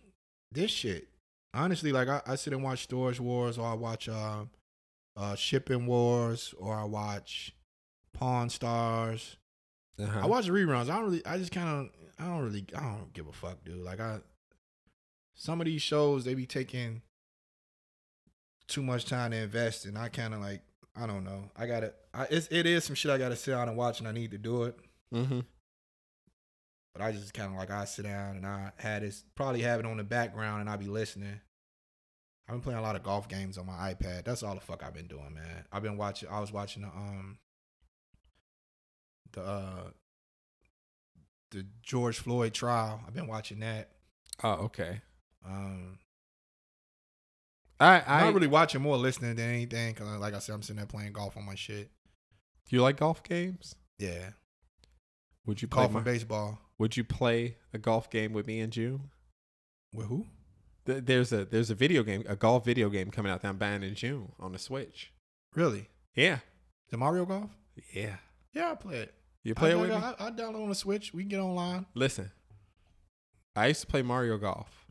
Speaker 1: this shit. Honestly, like I, I sit and watch Storage Wars, or I watch uh, uh, Shipping Wars, or I watch Pawn Stars.
Speaker 2: uh-huh.
Speaker 1: I watch reruns. I don't really. I just kind of. I don't really. I don't give a fuck, dude. Like I. Some of these shows they be taking too much time to invest, and I kind of like. I don't know. I gotta. I, it's, it is some shit I gotta sit down and watch, and I need to do it.
Speaker 2: mm-hmm.
Speaker 1: But I just kind of like I sit down and I had this probably have it on the background and I be listening. I've been playing a lot of golf games on my iPad. That's all the fuck I've been doing, man. I've been watching. I was watching the um the uh the George Floyd trial. I've been watching that.
Speaker 2: Oh, okay.
Speaker 1: Um,
Speaker 2: I I
Speaker 1: not really watching, more listening than anything. Cause like I said, I'm sitting there playing golf on my shit.
Speaker 2: Do you like golf games?
Speaker 1: Yeah,
Speaker 2: Would you play
Speaker 1: golf
Speaker 2: my,
Speaker 1: and baseball.
Speaker 2: Would you play a golf game with me in June?
Speaker 1: With who?
Speaker 2: Th- There's a there's a video game, a golf video game coming out that I'm buying in June on the Switch.
Speaker 1: Really?
Speaker 2: Yeah.
Speaker 1: The Mario Golf?
Speaker 2: Yeah.
Speaker 1: Yeah, I play it.
Speaker 2: You play
Speaker 1: I,
Speaker 2: it with me?
Speaker 1: I, I download on the Switch. We can get online.
Speaker 2: Listen, I used to play Mario Golf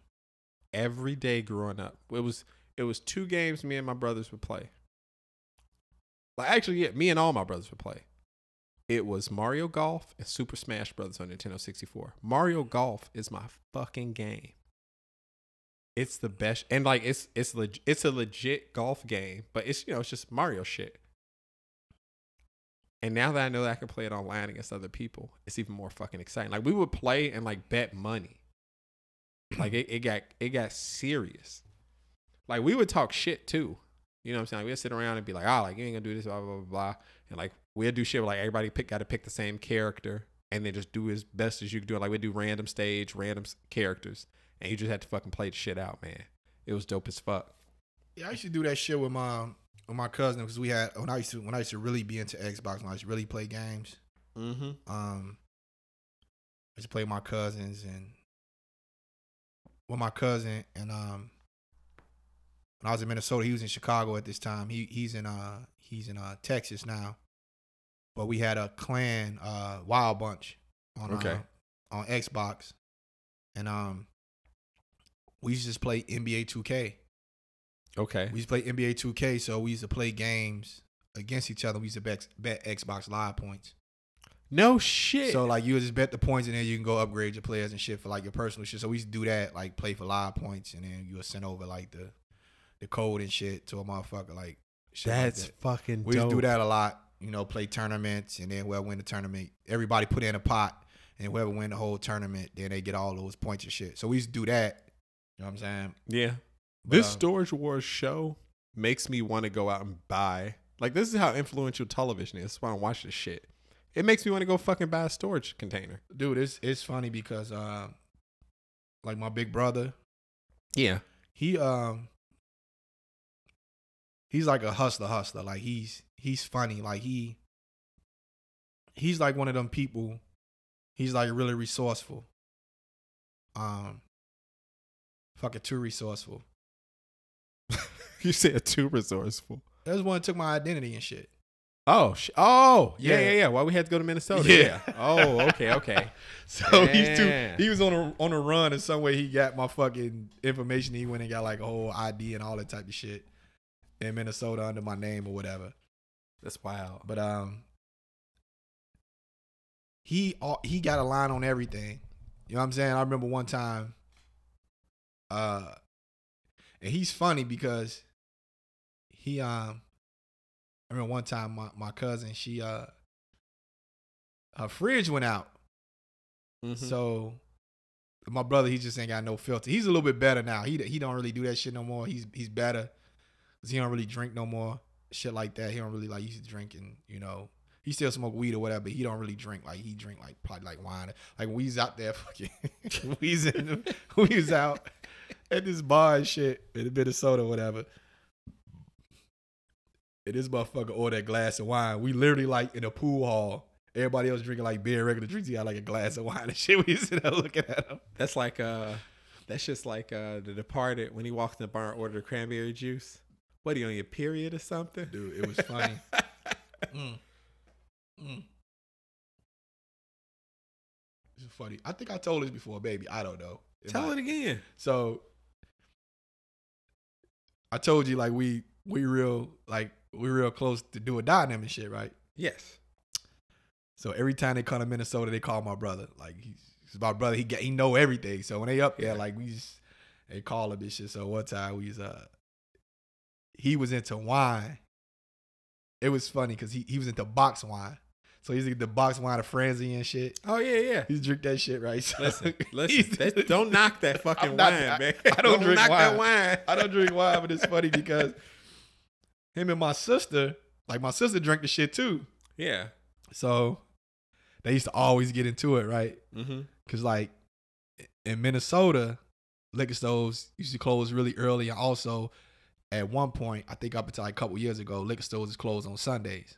Speaker 2: every day growing up. It was it was two games me and my brothers would play. Like actually, yeah, me and all my brothers would play. It was Mario Golf and Super Smash Brothers on Nintendo 64. Mario Golf is my fucking game. It's the best, and like it's it's leg, it's a legit golf game, but it's you know it's just Mario shit. And now that I know that I can play it online against other people, it's even more fucking exciting. Like we would play and like bet money. like it, it got it got serious. Like we would talk shit too. You know what I'm saying? Like, we'd sit around and be like, oh, like you ain't gonna do this, blah blah blah blah. And like we'd do shit where like everybody pick got to pick the same character and then just do as best as you could do it. Like we'd do random stage, random characters, and you just had to fucking play the shit out, man. It was dope as fuck.
Speaker 1: Yeah, I used to do that shit with my with my cousin because we had when I used to when I used to really be into Xbox when I used to really play games.
Speaker 2: Mm-hmm.
Speaker 1: Um, I used to play with my cousins and with my cousin and um when I was in Minnesota, he was in Chicago at this time. He he's in uh he's in uh Texas now. But we had a clan uh Wild Bunch on
Speaker 2: Okay.
Speaker 1: uh, on Xbox. And um we used to just play NBA 2K.
Speaker 2: Okay.
Speaker 1: We used to play NBA 2K, so we used to play games against each other. We used to bet, bet Xbox Live points.
Speaker 2: No shit.
Speaker 1: So like you would just bet the points and then you can go upgrade your players and shit for like your personal shit. So we used to do that, like play for live points and then you would send over like the the code and shit to a motherfucker like shit like
Speaker 2: that's
Speaker 1: that.
Speaker 2: fucking
Speaker 1: we used
Speaker 2: dope.
Speaker 1: to do that a lot. You know, play tournaments and then whoever win the tournament, everybody put in a pot and whoever win the whole tournament, then they get all those points and shit. So we used to do that. You know what I'm saying?
Speaker 2: Yeah.
Speaker 1: But,
Speaker 2: this
Speaker 1: uh,
Speaker 2: Storage Wars show makes me want to go out and buy. Like this is how influential television is. That's why I watch this shit. It makes me want to go fucking buy a storage container.
Speaker 1: dude, it's it's funny because uh, like my big brother,
Speaker 2: Yeah.
Speaker 1: he um he's like a hustler hustler like he's he's funny like he he's like one of them people he's like really resourceful um fucking too resourceful
Speaker 2: You said too resourceful.
Speaker 1: that's one that took my identity and shit
Speaker 2: Oh, sh- oh, yeah,
Speaker 1: Yeah.
Speaker 2: yeah, yeah. Why we had to go to Minnesota?
Speaker 1: Yeah.
Speaker 2: Yeah. Oh, okay, okay.
Speaker 1: so he's too he was on a on a run in some way he got my fucking information he went and got like a whole id and all that type of shit in minnesota under my name or whatever
Speaker 2: That's wild.
Speaker 1: But um, he all- he got a line on everything. You know what I'm saying? I remember one time, uh, and he's funny because he um, I remember one time my my cousin she uh, her fridge went out,
Speaker 2: Mhm.
Speaker 1: so my brother he just ain't got no filter. He's a little bit better now. He he don't really do that shit no more. He's he's better. 'Cause he don't really drink no more. Shit like that. He don't really like used to drink and you know he still smoke weed or whatever. But he don't really drink like he drink like probably like wine. Like he's out there fucking we's in we out at this bar and shit in Minnesota or whatever. And this motherfucker ordered a glass of wine. We literally like in a pool hall. Everybody else drinking like beer, regular drinks. He had like a glass of wine and shit. We sitting there looking at him.
Speaker 2: That's like uh, that's just like uh, the Departed when he walked in the bar and ordered cranberry juice. What are you on your period or something?
Speaker 1: Dude, it was funny. Mm. Mm. It's funny. I think I told this before, baby. I don't know.
Speaker 2: Tell it again.
Speaker 1: So I told you like we we real like we real close to do a and shit, right?
Speaker 2: Yes.
Speaker 1: So every time they come to Minnesota, they call my brother. Like he's, he's my brother. He get he know everything. So when they up there,
Speaker 2: Yeah.
Speaker 1: like we just they call him and shit. So one time we was uh he was into wine. It was funny because he, he was into box wine. So he's into the box wine of Franzia and shit.
Speaker 2: Oh yeah, yeah.
Speaker 1: He's drink that shit, right? So
Speaker 2: Listen, listen. that- don't knock that fucking
Speaker 1: not-
Speaker 2: wine,
Speaker 1: I-
Speaker 2: man.
Speaker 1: I don't drink
Speaker 2: knock that
Speaker 1: wine.
Speaker 2: wine.
Speaker 1: I don't drink wine, but it's funny because him and my sister, like my sister drank the shit too.
Speaker 2: Yeah.
Speaker 1: So they used to always get into it, right?
Speaker 2: Mm-hmm.
Speaker 1: Cause like in Minnesota, liquor stores used to close really early, and also at one point, I think up until like a couple years ago, liquor stores is closed on Sundays.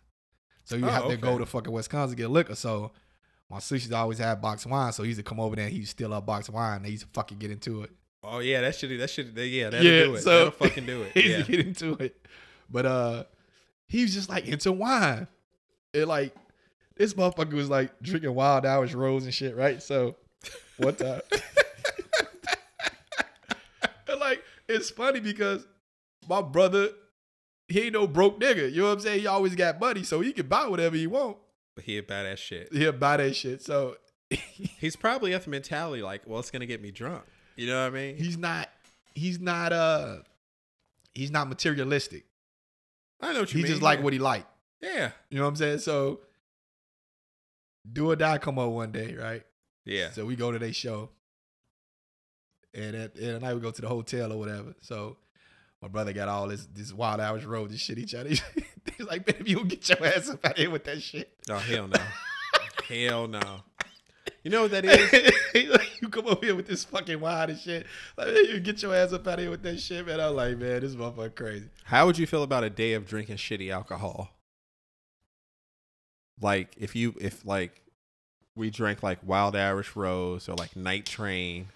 Speaker 1: So you
Speaker 2: Oh,
Speaker 1: have to
Speaker 2: okay.
Speaker 1: go to fucking Wisconsin to get liquor. So my sister used to always have box wine, so he used to come over there and he to steal a box of wine. They used to fucking get into it.
Speaker 2: Oh yeah, that should that should yeah that'll
Speaker 1: Yeah,
Speaker 2: do it.
Speaker 1: so-
Speaker 2: that'll fucking do it.
Speaker 1: he used
Speaker 2: Yeah.
Speaker 1: to get into it. But uh he was just like into wine. It like this motherfucker was like drinking Wild Irish Rose and shit, right? So what time like it's funny because my brother, he ain't no broke nigga. You know what I'm saying? He always got money, so he can buy whatever he want.
Speaker 2: But he buy that shit.
Speaker 1: He'll buy that shit. So
Speaker 2: He's probably at the mentality like, well, it's gonna get me drunk. You know what I mean?
Speaker 1: he's not he's not uh he's not materialistic.
Speaker 2: I know what you
Speaker 1: He
Speaker 2: mean.
Speaker 1: just like
Speaker 2: yeah.
Speaker 1: what he like.
Speaker 2: Yeah.
Speaker 1: You know what I'm saying? So do or die come up one day, right?
Speaker 2: Yeah.
Speaker 1: So we go to their show. and at, and at night we go to the hotel or whatever. So my brother got all this this Wild Irish Rose and shit. each other. He's like, man, if you don't get your ass up out here with that shit.
Speaker 2: Oh hell no, hell no. You know what that is?
Speaker 1: Like, you come over here with this fucking wild and shit. Like, man, you get your ass up out of here with that shit, man. I'm like, man, this motherfucker crazy.
Speaker 2: How would you feel about a day of drinking shitty alcohol? Like if you if like we drank like Wild Irish Rose or like Night Train,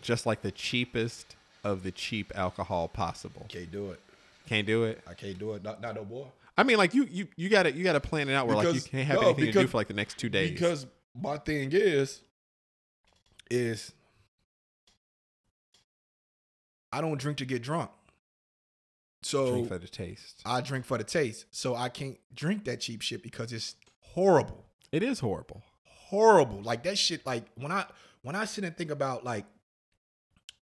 Speaker 2: just like the cheapest of the cheap alcohol possible.
Speaker 1: Can't do it.
Speaker 2: Can't do it.
Speaker 1: I can't do it. Not, not no more.
Speaker 2: I mean, like you you you got to you got to plan it out where like you can't have
Speaker 1: no,
Speaker 2: anything to do for like the next two days.
Speaker 1: Because my thing is, is I don't drink to get drunk. So
Speaker 2: drink for the taste.
Speaker 1: I drink for the taste. So I can't drink that cheap shit because it's horrible.
Speaker 2: It is horrible.
Speaker 1: Horrible. Like that shit, like when I when I sit and think about like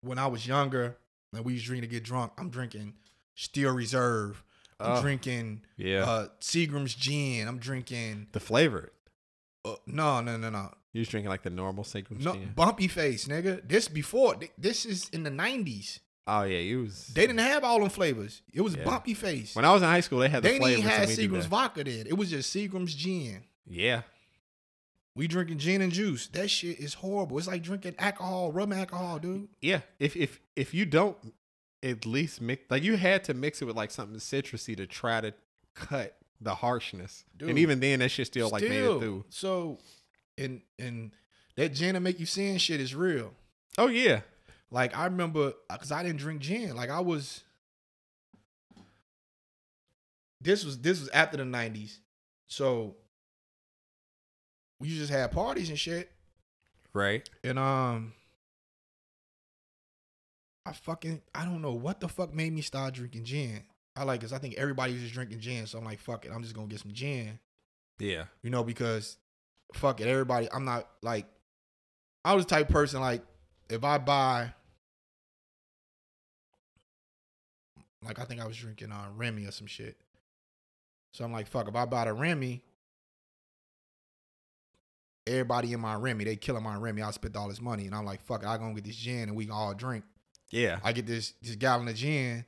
Speaker 1: when I was younger and we used to drink to get drunk, I'm drinking Steel Reserve. I'm
Speaker 2: Oh,
Speaker 1: drinking
Speaker 2: Yeah.
Speaker 1: uh Seagram's gin. I'm drinking
Speaker 2: the flavor.
Speaker 1: uh, no, no, no, no.
Speaker 2: You was drinking like the normal Seagram's
Speaker 1: No,
Speaker 2: gin.
Speaker 1: bumpy face, nigga. This before. This is in the nineties.
Speaker 2: Oh yeah, you was.
Speaker 1: They didn't have all them flavors. It was
Speaker 2: Yeah.
Speaker 1: bumpy face.
Speaker 2: When I was in high school, they had the
Speaker 1: they didn't
Speaker 2: flavors.
Speaker 1: have
Speaker 2: we
Speaker 1: Seagram's vodka then. It was just Seagram's gin.
Speaker 2: Yeah.
Speaker 1: We drinking gin and juice. That shit is horrible. It's like drinking alcohol, rum alcohol, dude.
Speaker 2: Yeah, if if if you don't at least mix like you had to mix it with like something citrusy to try to cut the harshness.
Speaker 1: Dude.
Speaker 2: and even then that shit still, like made it
Speaker 1: Still.
Speaker 2: through.
Speaker 1: So, and and that gin to make you sin shit is real.
Speaker 2: Oh yeah.
Speaker 1: Like I remember, uh, cause I didn't drink gin. Like I was. This was this was after the nineties, so we just had parties and shit.
Speaker 2: Right.
Speaker 1: And um I fucking I don't know what the fuck made me start drinking gin. I like cause I think everybody was just drinking gin, so I'm like, fuck it, I'm just gonna get some gin.
Speaker 2: Yeah.
Speaker 1: You know, because fuck it, everybody, I'm not like I was the type of person like if I buy like I think I was drinking uh Remy or some shit. So I'm like, fuck, if I buy the Remy, everybody in my Remy, they killing my Remy. I spent all this money. And I'm like, fuck it, I gonna get this gin and we can all drink.
Speaker 2: Yeah.
Speaker 1: I get this this gallon of gin,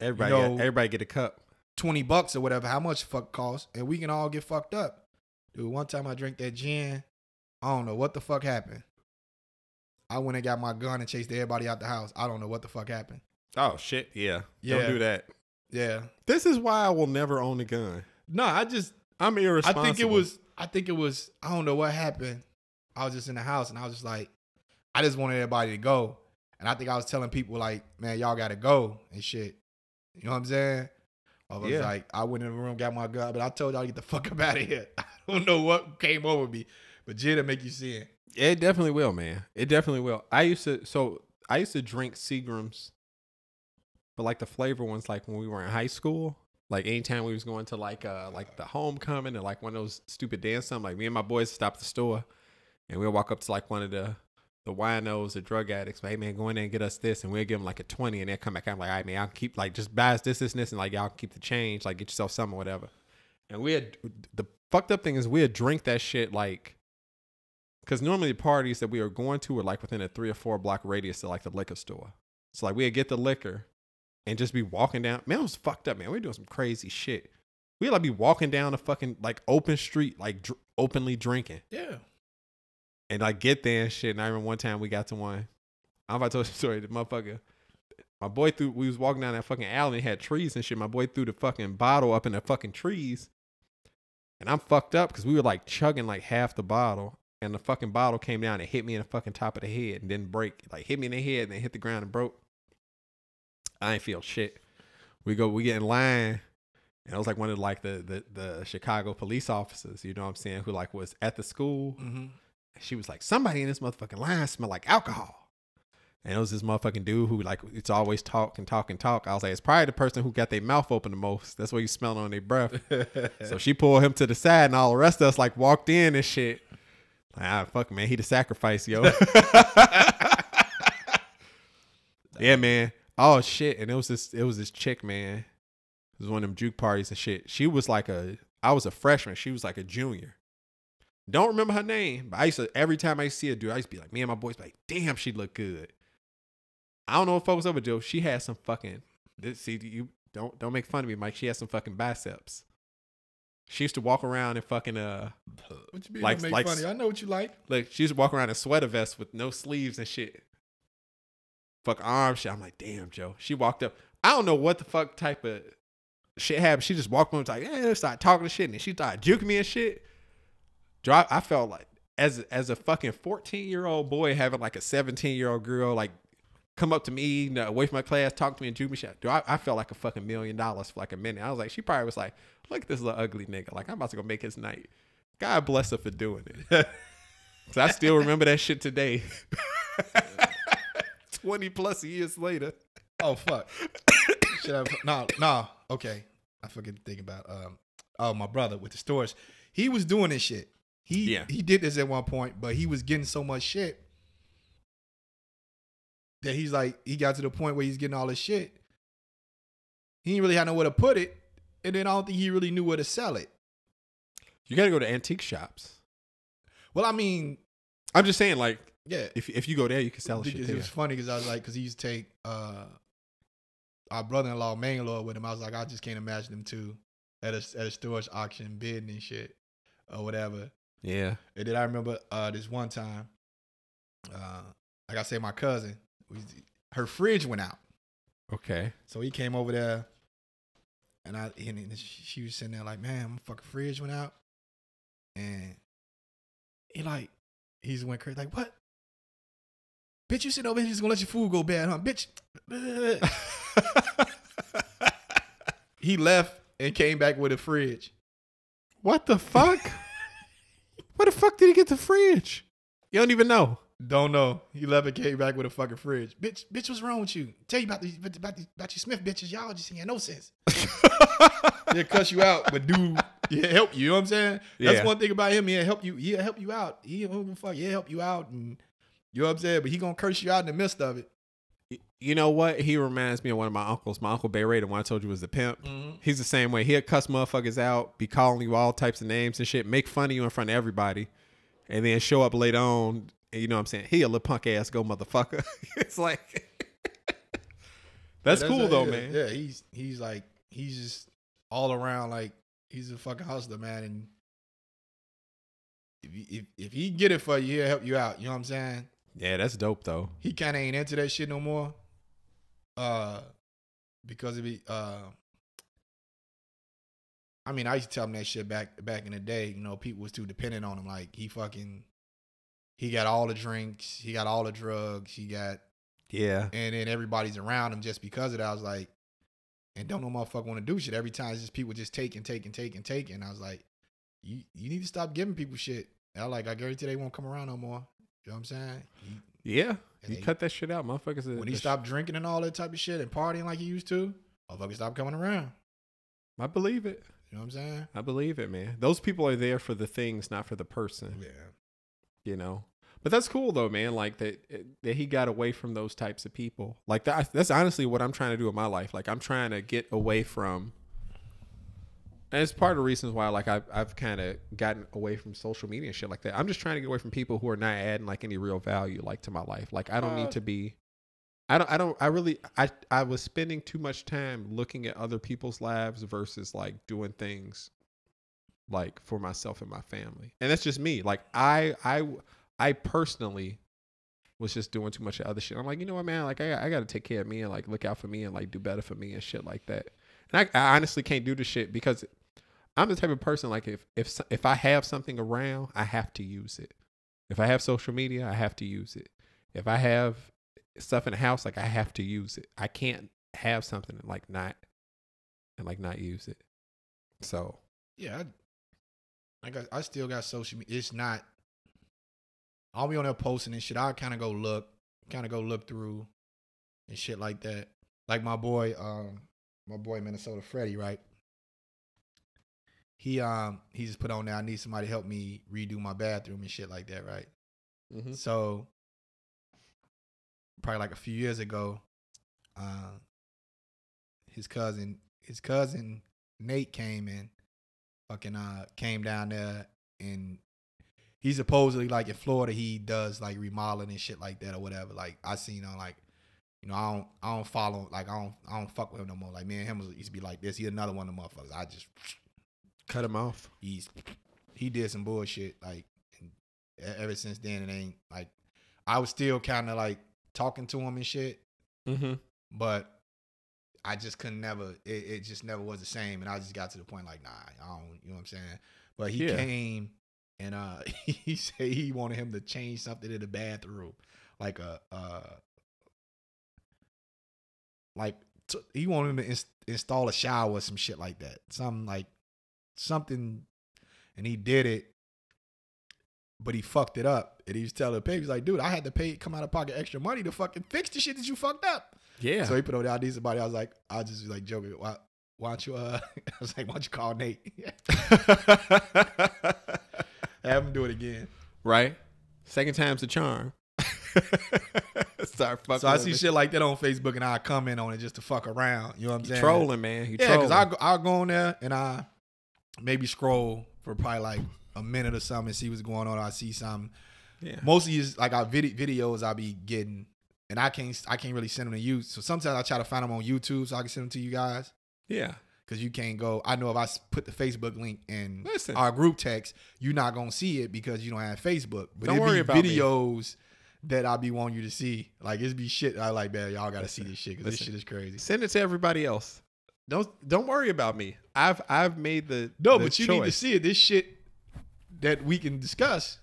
Speaker 2: Everybody
Speaker 1: know-
Speaker 2: got, everybody get a cup.
Speaker 1: 20 bucks or whatever, how much fuck cost, and we can all get fucked up. Dude, one time I drank that gin, I don't know what the fuck happened. I went and got my gun and chased everybody out the house. I don't know what the fuck happened.
Speaker 2: Oh shit. Yeah.
Speaker 1: Yeah.
Speaker 2: Don't do that.
Speaker 1: Yeah.
Speaker 2: This is why I will never own a gun.
Speaker 1: No, I just
Speaker 2: I'm irresponsible.
Speaker 1: I think it was I think it was I don't know what happened. I was just in the house and I was just like, I just wanted everybody to go. And I think I was telling people like, man, y'all gotta go and shit. You know what I'm saying? I was
Speaker 2: Yeah.
Speaker 1: like, I went in the room, got my gun, but I told y'all to get the fuck up out of here. I don't know what came over me, but Jada make you sin.
Speaker 2: It definitely will, man. It definitely will. I used to so I used to drink Seagrams, but like the flavor ones, like when we were in high school. Like anytime we was going to like uh like the homecoming or like one of those stupid dance something, like me and my boys stop the store and we'll walk up to like one of the the winos, the drug addicts, hey man, go in there and get us this, and we'll give them like a twenty, and they'll come back. I'm like, all right, man, I'll keep like just buy us this, this, and this, and like y'all keep the change, like get yourself some or whatever. And we had the fucked up thing is we'd drink that shit like because normally the parties that we were going to were like within a three or four block radius of like the liquor store. So like we'd get the liquor and just be walking down. Man, I was fucked up, man. We were doing some crazy shit. We'd like be walking down a fucking like open street, like dr- openly drinking.
Speaker 1: Yeah.
Speaker 2: And like get there and shit. And I remember one time we got to one. I don't know if I told you the story. The motherfucker, my boy threw. We was walking down that fucking alley and had trees and shit. My boy threw the fucking bottle up in the fucking trees, and I'm fucked up because we were like chugging like half the bottle, and the fucking bottle came down and hit me in the fucking top of the head and didn't break. Like hit me in the head and then hit the ground and broke. I ain't feel shit. We go. We get in line. And it was like one of like the, the the Chicago police officers, you know what I'm saying, who like was at the school
Speaker 1: Mm-hmm.
Speaker 2: she was like, somebody in this motherfucking line smell like alcohol. And it was this motherfucking dude who like it's always talk and talk and talk. I was like, it's probably the person who got their mouth open the most. That's what you smell on their breath. so she pulled him to the side and all the rest of us like walked in and shit. Like, ah, fuck man, he the sacrifice, yo. yeah, man. Oh shit. And it was this it was this chick, man. It was one of them juke parties and shit. She was like a I was a freshman. She was like a junior. Don't remember her name, but I used to every time I see a dude, I used to be like, me and my boys like, damn, she look good. I don't know what folks over Joe. She had some fucking. This, see, you don't don't make fun of me, Mike. She has some fucking biceps. She used to walk around in fucking uh,
Speaker 1: What you mean?
Speaker 2: Like-
Speaker 1: Like, make
Speaker 2: like-
Speaker 1: funny. I know what you like.
Speaker 2: like she used to walk around in sweater vests with no sleeves and shit. Fuck arm shit. I'm like, damn, Joe. She walked up. I don't know what the fuck type of shit happened. She just walked up and was like, yeah, started talking shit, and she started juking me and shit. Joe, I, felt like as as a fucking 14 year old boy having like a 17 year old girl like come up to me you know, away from my class, talk to me and juke me shit. Dude, I, I felt like a fucking million dollars for like a minute. I was like, she probably was like, look at this little ugly nigga. Like I'm about to go make his night. God bless her for doing it. So I still remember that shit today. 20 plus years later.
Speaker 1: Oh fuck. Should I? No, no. Okay, I forget to think about. Um, oh, my brother with the stores. He was doing this shit. He
Speaker 2: Yeah.
Speaker 1: he did this at one point, but he was getting so much shit that he's like he got to the point where he's getting all this shit. He didn't really had nowhere to put it, and then I don't think he really knew where to sell it.
Speaker 2: You got to go to antique shops.
Speaker 1: Well, I mean,
Speaker 2: I'm just saying, like,
Speaker 1: yeah,
Speaker 2: if if you go there, you can sell shit.
Speaker 1: it
Speaker 2: There.
Speaker 1: was funny because I was like, because he used to take uh, our brother-in-law Mangalore with him. I was like, I just can't imagine him too at a at a storage auction bidding and shit or whatever.
Speaker 2: Yeah.
Speaker 1: And then I remember uh, this one time, uh, like I said, my cousin, was, her fridge went out,
Speaker 2: Okay.
Speaker 1: so he came over there, and I and she was sitting there like, man, my fucking fridge went out, and he like, he's went crazy like, what? Bitch, you sitting over here just gonna let your food go bad, huh? Bitch. he left and came back with a fridge.
Speaker 2: what the fuck? Where the fuck did he get the fridge? You don't even know.
Speaker 1: Don't know. He left and came back with a fucking fridge. Bitch, bitch, what's wrong with you? Tell you about these about these about you Smith bitches. Y'all just ain't got no sense. He'll cuss you out, but do yeah, help you. You know what I'm saying? That's
Speaker 2: Yeah.
Speaker 1: one thing about him. He'll help you. He'll help you out. He don't give a fuck. He'll help you out, and you know what I'm saying. But he gonna curse you out in the midst of it.
Speaker 2: You know what? He reminds me of one of my uncles. My uncle Bay Ray, the one I told you was the pimp. Mm-hmm. He's the same way. He'll cuss motherfuckers out, be calling you all types of names and shit, make fun of you in front of everybody, and then show up later on. and You know what I'm saying? He a little punk ass go motherfucker. it's like that's,
Speaker 1: Yeah,
Speaker 2: cool
Speaker 1: a-
Speaker 2: though,
Speaker 1: yeah,
Speaker 2: man.
Speaker 1: Yeah, he's he's like he's just all around like he's a fucking hustler, man. And if he, if if he get it for you, he'll help you out. You know what I'm saying?
Speaker 2: Yeah, that's dope though.
Speaker 1: he kind of ain't into that shit no more. Uh, because of it. Uh, I mean, I used to tell him that shit back back in the day. You know, people was too dependent on him. Like he fucking, he got all the drinks, he got all the drugs, he got,
Speaker 2: Yeah,
Speaker 1: and then everybody's around him just because of that. I was like, and don't no motherfucker want to do shit. Every time it's just people just take and take and take and take. And I was like, you you need to stop giving people shit. And I like, I guarantee they won't come around no more. You know what I'm saying? He-
Speaker 2: yeah. You cut that shit out, motherfuckers.
Speaker 1: when he stopped drinking and all that type of shit and partying like he used to, motherfuckers stopped coming around.
Speaker 2: I believe it.
Speaker 1: You know what I'm saying?
Speaker 2: I believe it, man. Those people are there for the things, not for the person.
Speaker 1: Yeah.
Speaker 2: you know but that's cool though man like that that he got away from those types of people like that that's honestly what i'm trying to do in my life like i'm trying to get away from and it's part of the reasons why like i've, I've kind of gotten away from social media and shit like that. I'm just trying to get away from people who are not adding like any real value like to my life. Like i don't
Speaker 1: Uh,
Speaker 2: need to be i don't i don't i really i i was spending too much time looking at other people's lives versus like doing things like for myself and my family. And that's just me. Like i i i personally was just doing too much of other shit. I'm like you know what man? Like i, I gotta take care of me and like look out for me and like do better for me and shit like that. And i, I honestly can't do the shit because i'm the type of person like if if if i have something around i have to use it if i have social media i have to use it if i have stuff in the house like i have to use it i can't have something and like not and like not use it so
Speaker 1: Yeah. I, I got I still got social media. It's not I'll be on there posting and shit. I kind of go look, kind of go look through and shit like that. Like my boy, um, my boy Minnesota Freddie, right? He um he just put on there. I need somebody to help me redo my bathroom and shit like that, right?
Speaker 2: Mm-hmm.
Speaker 1: So probably like a few years ago, uh, his cousin, his cousin Nate came in, fucking uh, came down there, and he supposedly like in Florida he does like remodeling and shit like that or whatever. Like I seen on like you know, I don't I don't follow like I don't I don't fuck with him no more. Like me and him was, used to be like this. He another one of the motherfuckers. I just
Speaker 2: Cut him off.
Speaker 1: he's he did some bullshit like ever since then it ain't like I was still kind of like talking to him and shit,
Speaker 2: Mm-hmm.
Speaker 1: but I just couldn't never it, it just never was the same and I just got to the point like nah I don't you know what I'm saying but he
Speaker 2: Yeah.
Speaker 1: came and uh he said he wanted him to change something in the bathroom like a uh like t- he wanted him to ins- install a shower or some shit like that something like something and he did it but he fucked it up and he was telling the pay he's like dude I had to pay come out of pocket extra money to fucking fix the shit that you fucked up
Speaker 2: Yeah.
Speaker 1: so he put on the I need somebody. I was like, I was just like joking. Why, why don't you, uh, I was like, why don't you call Nate? Have him do it again.
Speaker 2: right. Second time's the charm. Start fucking.
Speaker 1: So I see
Speaker 2: me.
Speaker 1: shit like that on Facebook and I comment on it just to fuck around. You know what I'm
Speaker 2: You
Speaker 1: saying?
Speaker 2: trolling, man. You
Speaker 1: Yeah, because. Go- I'll go on there and I maybe scroll for probably like a minute or something and see what's going on. I see something.
Speaker 2: yeah.
Speaker 1: Mostly is like our vid- videos I be getting and I can't, I can't really send them to you. So sometimes I try to find them on YouTube so I can send them to you guys.
Speaker 2: Yeah.
Speaker 1: because you can't go. I know if I put the Facebook link in
Speaker 2: Listen.
Speaker 1: our group text, you're not gonna see it because you don't have Facebook. But
Speaker 2: Don't worry
Speaker 1: be
Speaker 2: about me.
Speaker 1: videos that I be wanting you to see. Like it's be shit. I like, man, y'all gotta see this shit because this shit is crazy.
Speaker 2: Send it to everybody else. Don't don't worry about me. I've I've made the
Speaker 1: No,
Speaker 2: the
Speaker 1: but you need to see it. This shit that we can discuss.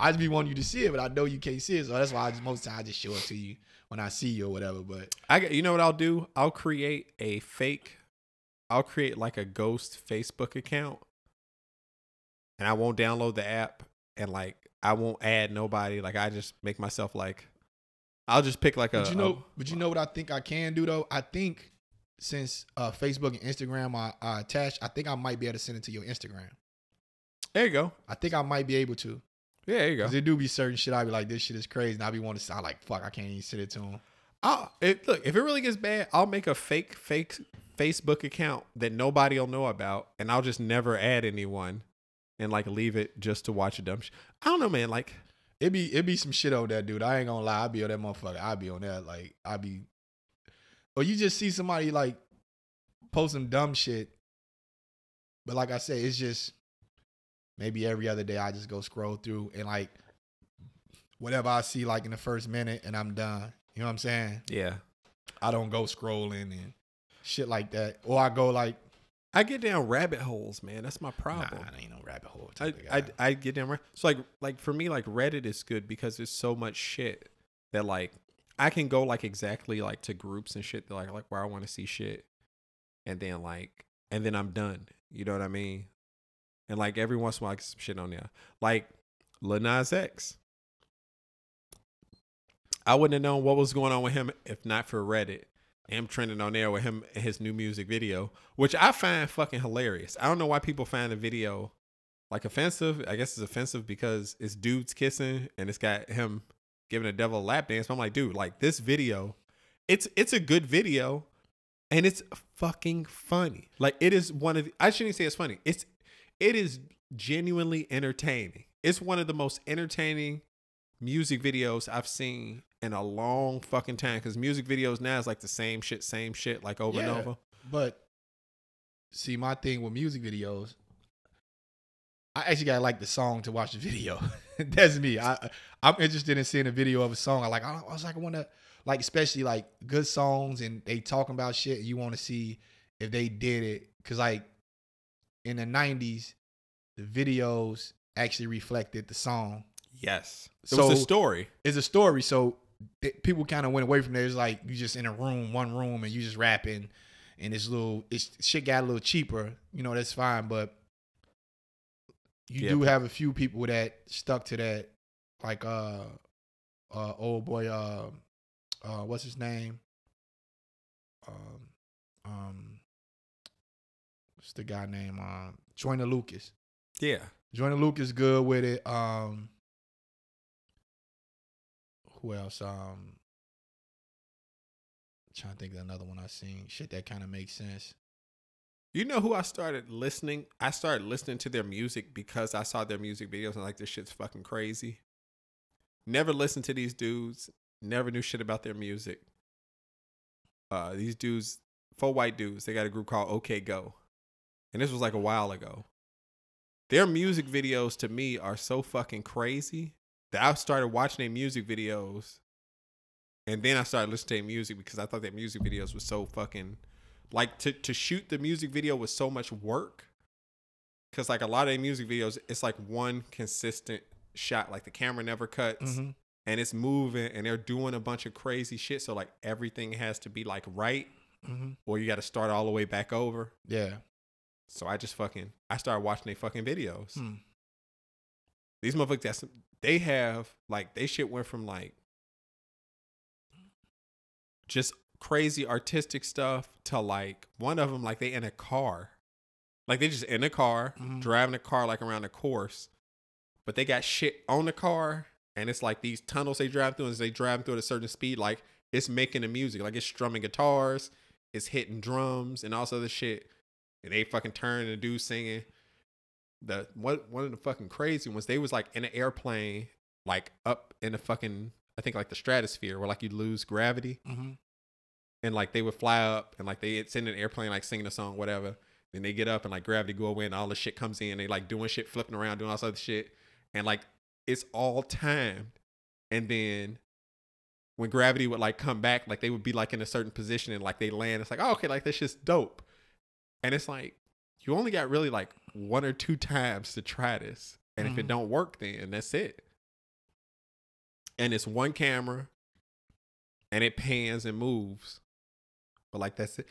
Speaker 1: I just be wanting you to see it, but I know you can't see it, so that's why I just most times I just show it to you when I see you or whatever. But
Speaker 2: I got, you know what I'll do? I'll create a fake. I'll create like a ghost Facebook account, and I won't download the app, and like I won't add nobody. Like I just make myself like, I'll just pick like a.
Speaker 1: But you know,
Speaker 2: a-
Speaker 1: but you know what I think I can do though. I think since uh, Facebook and Instagram are, are attached, I think I might be able to send it to your Instagram.
Speaker 2: there you go.
Speaker 1: I think I might be able to.
Speaker 2: Yeah, there you go.
Speaker 1: Cause there do be certain shit I be like, this shit is crazy, and I be wanting to. I like, fuck, I can't even send it to him.
Speaker 2: It, look, if it really gets bad, I'll make a fake fake Facebook account that nobody will know about, and I'll just never add anyone, and like leave it just to watch a dumb. Sh- I don't know, man. Like
Speaker 1: It be it be some shit over there, dude. I ain't gonna lie. I be on that motherfucker. I be on that. Like I be, or you just see somebody like post some dumb shit. But like I said, it's just maybe every other day I just go scroll through and like whatever I see like in the first minute and I'm done. You know what I'm saying?
Speaker 2: yeah,
Speaker 1: I don't go scrolling and shit like that. Or I go like,
Speaker 2: I get down rabbit holes, man. That's my problem. nah.
Speaker 1: I ain't no rabbit hole.
Speaker 2: I,
Speaker 1: type of
Speaker 2: I. I get down. So like like for me, like Reddit is good because there's so much shit that like I can go like exactly like to groups and shit like like where I want to see shit, and then like and then I'm done. You know what I mean? And like every once in a while, I get some shit on there, like Lil Nas X. I wouldn't have known what was going on with him if not for Reddit. Am trending on there with him and his new music video, which I find fucking hilarious. I don't know why people find the video like offensive. I guess it's offensive because it's dudes kissing and it's got him giving a devil a lap dance. But I'm like, dude, like this video, it's it's a good video and it's fucking funny. Like it is one of the, I shouldn't say it's funny. It's it is genuinely entertaining. It's one of the most entertaining music videos I've seen in a long fucking time. Because music videos now is like the same shit, same shit, like over and over.
Speaker 1: But see, my thing with music videos, I actually gotta like the song to watch the video. That's me. I I'm interested in seeing a video of a song. I like. I, I was like, I want to like, especially like good songs, and they talking about shit. And you want to see if they did it, cause like in the '90s, the videos actually reflected the song.
Speaker 2: Yes. So it's a story.
Speaker 1: It's a story, so th- people kind of went away from there. It's like you just in a room, one room, and you just rapping, and it's little, it's shit got a little cheaper. You know, that's fine, but you
Speaker 2: Yeah,
Speaker 1: do have a few people that stuck to that, like uh, uh, old boy, uh, uh, what's his name? Um, um, what's the guy name? Um, Joyner Lucas.
Speaker 2: Yeah.
Speaker 1: Joyner Lucas good with it. Um, who else? Um, trying to think of another one I seen. Shit that kind of makes sense.
Speaker 2: You know who I started listening? I started listening to their music because I saw their music videos and like this shit's fucking crazy. Never listened to these dudes. Never knew shit about their music. uh, these dudes, four white dudes, they got a group called OK Go, and this was like a while ago. Their music videos to me are so fucking crazy that I started watching their music videos, and then I started listening to their music because I thought their music videos was so fucking like to to shoot the music video was so much work. Cause like a lot of their music videos, it's like one consistent shot. Like the camera never cuts
Speaker 1: Mm-hmm.
Speaker 2: and it's moving and they're doing a bunch of crazy shit. So like everything has to be like right,
Speaker 1: Mm-hmm.
Speaker 2: or you got to start all the way back over.
Speaker 1: Yeah.
Speaker 2: So I just fucking I started watching their fucking videos.
Speaker 1: Hmm.
Speaker 2: These motherfuckers, that's, they have like they shit went from like just crazy artistic stuff to like one of them like they in a car, like they just in a car
Speaker 1: Mhm.
Speaker 2: driving a car like around the course, but they got shit on the car and it's like these tunnels they drive through and as they drive through at a certain speed, like it's making the music, like it's strumming guitars, it's hitting drums and all this other shit, and they fucking turn and do singing. The what one of the fucking crazy ones, they was like in an airplane, like up in the fucking I think like the stratosphere where like you lose gravity
Speaker 1: Mm-hmm.
Speaker 2: And like they would fly up and like they in an airplane like singing a song whatever. Then they get up and like gravity go away and all the shit comes in. They like doing shit flipping around doing all this other shit. And like it's all timed. And then when gravity would like come back like they would be like in a certain position and like they land it's like oh okay like that's just dope. And it's like you only got really like one or two times to try this. And if it
Speaker 1: Mhm.
Speaker 2: don't work then that's it. And it's one camera and it pans and moves but like that's it.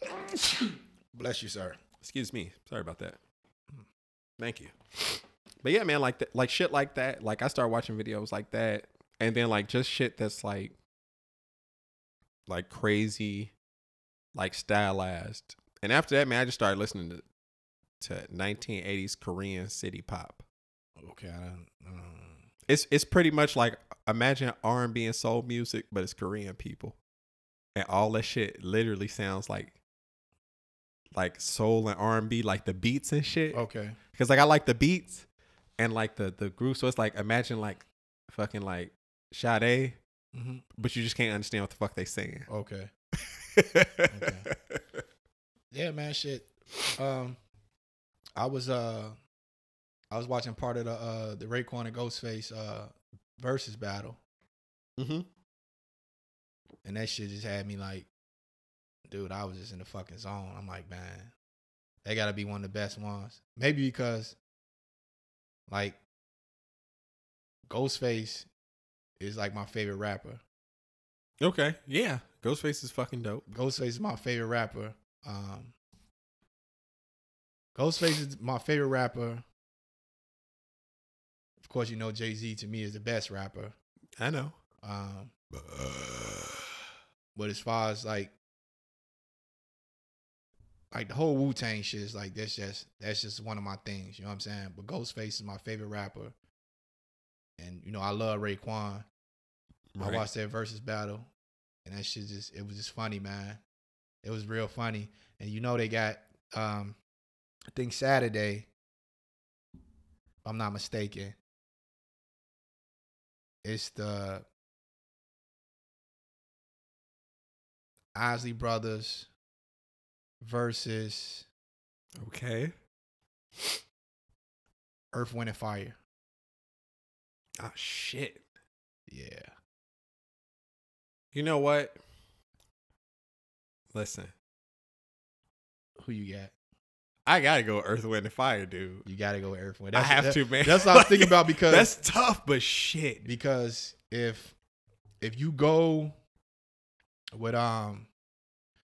Speaker 1: Bless you, sir.
Speaker 2: excuse me. Sorry about that. Thank you. But yeah man like that like shit like that like i start watching videos like that and then like just shit that's like like crazy like stylized. And after that man i just started listening to to 1980s korean city pop.
Speaker 1: Okay. I don't, um,
Speaker 2: it's it's pretty much like imagine r&b and soul music but it's korean people and all that shit literally sounds like like soul and r&b like the beats and shit
Speaker 1: okay.
Speaker 2: because like I like the beats and like the the groove. So it's like imagine like fucking like Sade,
Speaker 1: Mm-hmm.
Speaker 2: but you just can't understand what the fuck they saying.
Speaker 1: Okay. Yeah, man. Shit. Um, I was uh, I was watching part of the uh the Raekwon and Ghostface uh versus battle,
Speaker 2: mm-hmm.
Speaker 1: And that shit just had me like, dude, I was just in the fucking zone. I'm like, man, they gotta be one of the best ones. Maybe because, like, Ghostface is like my favorite rapper.
Speaker 2: Okay, yeah, Ghostface is fucking dope.
Speaker 1: Ghostface is my favorite rapper. Um, Ghostface is my favorite rapper. Of course, you know Jay Z to me is the best rapper.
Speaker 2: I know.
Speaker 1: Um, but as far as like, like the whole Wu Tang shit is like that's just that's just one of my things. You know what I'm saying? But Ghostface is my favorite rapper, and you know I love Raekwon. I
Speaker 2: Right.
Speaker 1: watched that versus battle, and that shit just it was just funny, man. It was real funny, and you know they got um, I think Saturday, if I'm not mistaken. It's the Isley Brothers versus
Speaker 2: Okay.
Speaker 1: Earth, Wind, and Fire.
Speaker 2: Oh shit.
Speaker 1: Yeah.
Speaker 2: You know what? Listen,
Speaker 1: Who you got?
Speaker 2: I gotta go Earth, Wind, and Fire, dude.
Speaker 1: You got to go Earth, Wind.
Speaker 2: I have
Speaker 1: that-
Speaker 2: to, man.
Speaker 1: That's what I was thinking about because
Speaker 2: that's tough, but shit.
Speaker 1: because if if you go with um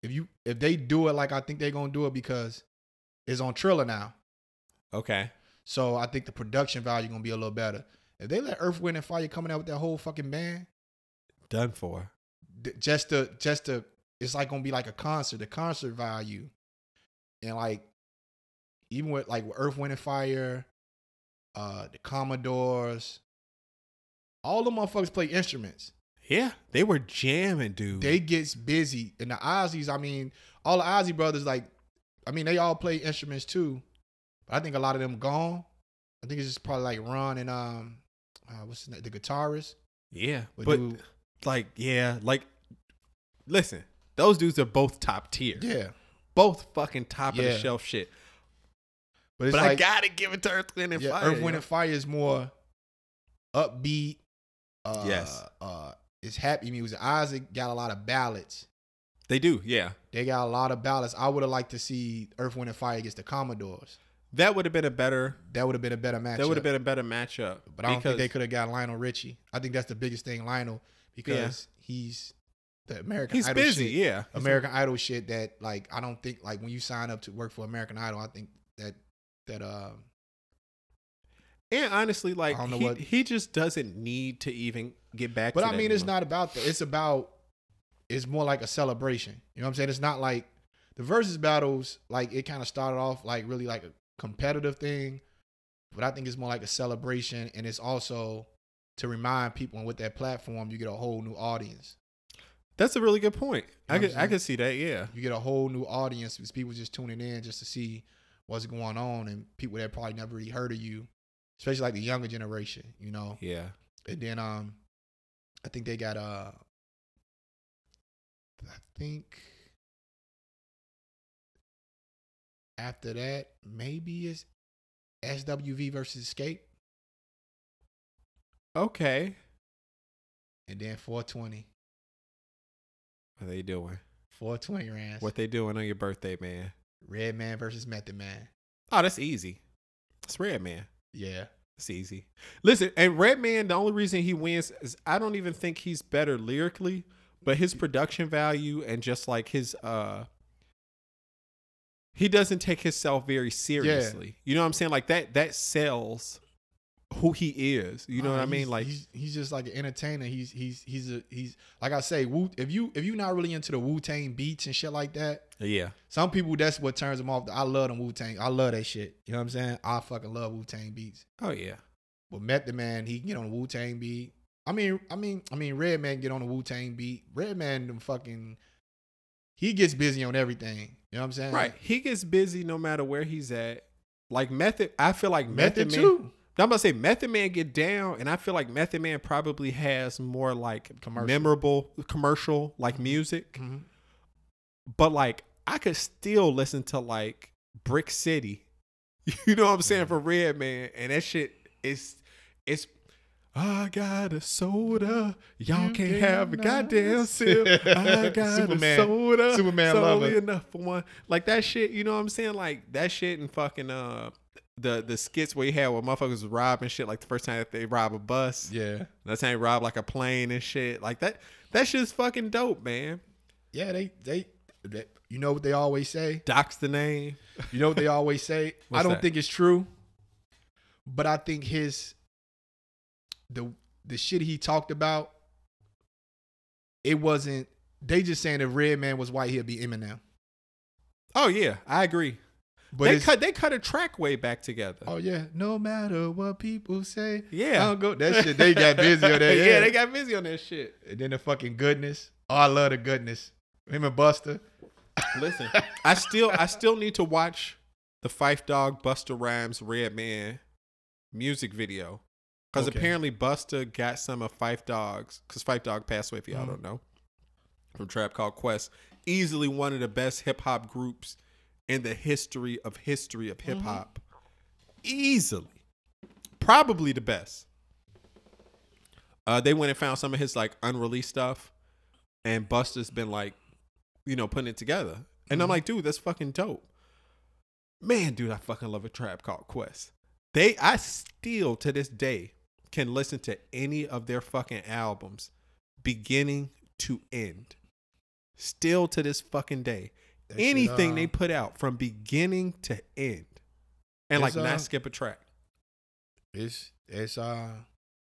Speaker 1: if you if they do it like I think they're gonna do it because it's on Triller now.
Speaker 2: Okay.
Speaker 1: So I think the production value gonna be a little better. If they let Earth, Wind, and Fire coming out with that whole fucking band,
Speaker 2: Done for.
Speaker 1: th- just to just to it's like gonna be like a concert, the concert value. And like even with like with Earth, Wind, and Fire, uh the Commodores, all the motherfuckers play instruments.
Speaker 2: Yeah, they were jamming, dude.
Speaker 1: they gets busy. And the Isleys, I mean, all the Isley brothers, like, I mean, they all play instruments too. But I think a lot of them gone. I think it's just probably like Ron and um, uh, what's his name, the guitarist.
Speaker 2: yeah,
Speaker 1: But
Speaker 2: but
Speaker 1: dude-
Speaker 2: like, yeah, like, listen, Those dudes are both top tier.
Speaker 1: Yeah,
Speaker 2: Both fucking top of the shelf shit.
Speaker 1: but it's
Speaker 2: But I gotta give it to Earth, Wind, and
Speaker 1: yeah,
Speaker 2: Fire.
Speaker 1: Earth, Wind, and Fire is more upbeat. Uh,
Speaker 2: Yes.
Speaker 1: uh, it's happy music. Isaac got a lot of ballads.
Speaker 2: They do, yeah.
Speaker 1: They got a lot of ballads. I would have liked to see Earth, Wind, and Fire against the Commodores.
Speaker 2: That would have been a better.
Speaker 1: That would have been a better match.
Speaker 2: That would have been a better matchup.
Speaker 1: But I don't think they could have got Lionel Richie. I think that's the biggest thing, Lionel, because he's the American
Speaker 2: He's
Speaker 1: Idol
Speaker 2: busy,
Speaker 1: shit.
Speaker 2: yeah.
Speaker 1: American Idol shit that like I don't think like when you sign up to work for American Idol, I think that that um
Speaker 2: And honestly, like
Speaker 1: I don't know
Speaker 2: he,
Speaker 1: what-
Speaker 2: he just doesn't need to even get back.
Speaker 1: But
Speaker 2: to
Speaker 1: I
Speaker 2: that
Speaker 1: mean, it's
Speaker 2: anymore.
Speaker 1: not about that. It's about it's more like a celebration. You know what I'm saying? It's not like the versus battles. Like it kind of started off like really like a competitive thing, but I think it's more like a celebration, and it's also to remind people and with that platform, you get a whole new audience.
Speaker 2: That's a really good point. I
Speaker 1: know what
Speaker 2: could
Speaker 1: I'm
Speaker 2: I
Speaker 1: saying?
Speaker 2: could see that. Yeah.
Speaker 1: You get a whole new audience because people just tuning in just to see what's going on, and people that probably never really heard of you, especially like the younger generation. You know,
Speaker 2: Yeah.
Speaker 1: and then um, I think they got uh, I think after that maybe it's SWV versus Xscape,
Speaker 2: Okay.
Speaker 1: and then 420,
Speaker 2: What they doing?
Speaker 1: 420 rands.
Speaker 2: What they doing on your birthday, man?
Speaker 1: Red Man versus Method Man.
Speaker 2: Oh, that's easy. It's Redman.
Speaker 1: Yeah,
Speaker 2: It's easy. Listen, and Redman, the only reason he wins is I don't even think he's better lyrically, but his production value and just like his uh he doesn't take himself very seriously. You know what I'm saying? Like that that sells who he is. You know
Speaker 1: Uh,
Speaker 2: what I mean? Like
Speaker 1: he's he's just like an entertainer. He's he's he's a he's like I say, Wu. If you if you're not really into the Wu Tang beats and shit like that,
Speaker 2: yeah.
Speaker 1: some people that's what turns them off. I love the Wu Tang. I love that shit. You know what I'm saying? I fucking love Wu Tang beats.
Speaker 2: Oh yeah.
Speaker 1: But Method Man, he can get on the Wu Tang beat. I mean, I mean, I mean, Redman get on the Wu Tang beat. Redman, them fucking, he gets busy on everything. You know what I'm saying?
Speaker 2: Right. He gets busy no matter where he's at. Like Method, I feel like
Speaker 1: Method,
Speaker 2: Method, Man. I'm about to say Method Man get down, and I feel like Method Man probably has more like
Speaker 1: Commercial.
Speaker 2: memorable commercial like music.
Speaker 1: Mhm.
Speaker 2: But like I could still listen to like Brick City. You know what I'm saying for Redman, and that shit is it's. I got a soda. Y'all
Speaker 1: You
Speaker 2: can't have a goddamn sip. I got
Speaker 1: Superman.
Speaker 2: a soda.
Speaker 1: Superman lover.
Speaker 2: enough for one. Like that shit. You know what I'm saying? Like that shit and fucking uh the the skits where you had where motherfuckers was robbing shit. Like the first time that they rob a bus.
Speaker 1: Yeah.
Speaker 2: That's how they rob like a plane and shit. Like that. That shit's fucking dope, man.
Speaker 1: Yeah, they, they, they, you know what they always say?
Speaker 2: Doc's the name.
Speaker 1: You know what they always say? I don't
Speaker 2: that?
Speaker 1: think it's true, but I think his the the shit he talked about, it wasn't. They just saying if Redman was white, he'd be Eminem.
Speaker 2: Oh yeah, I agree.
Speaker 1: But
Speaker 2: they cut they cut a track way back together.
Speaker 1: Oh yeah, no matter what people say,
Speaker 2: Yeah.
Speaker 1: I don't go. That shit, they got busy on that.
Speaker 2: yeah, they got busy on that shit.
Speaker 1: And then the fucking goodness. Oh, I love the goodness. Him and Busta.
Speaker 2: Listen, I still I still need to watch the Phife Dawg Busta Rhymes Red Man music video. Because
Speaker 1: Okay.
Speaker 2: apparently Busta got some of Phife Dawg's because Fife Dog passed away if y'all
Speaker 1: Mhm.
Speaker 2: don't know. From Tribe Called Quest. Easily one of the best hip hop groups in the history of history of hip hop. Easily. Probably the best. Uh, they went and found some of his like unreleased stuff, and Busta's been like, you know, putting it together. And I'm
Speaker 1: Mhm.
Speaker 2: like, dude, that's fucking dope. Man, dude, I fucking love a Tribe Called Quest. They, I still to this day can listen to any of their fucking albums, beginning to end. Still to this fucking day,
Speaker 1: That shit,
Speaker 2: anything
Speaker 1: uh,
Speaker 2: they put out from beginning to end, and like
Speaker 1: uh,
Speaker 2: not skip a track.
Speaker 1: It's it's uh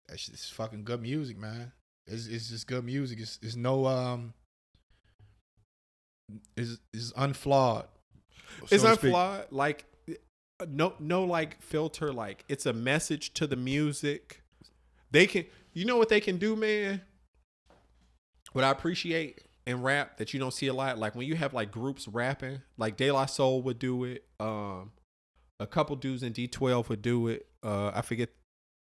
Speaker 1: it's, it's fucking good music, man. It's it's just good music. It's it's no um is is unflawed.
Speaker 2: it's
Speaker 1: so speak.
Speaker 2: unflawed like no no like filter like it's a message to the music they can you know what they can do man what i appreciate in rap that you don't see a lot like when you have like groups rapping like de la soul would do it um a couple dudes in d12 would do it uh i forget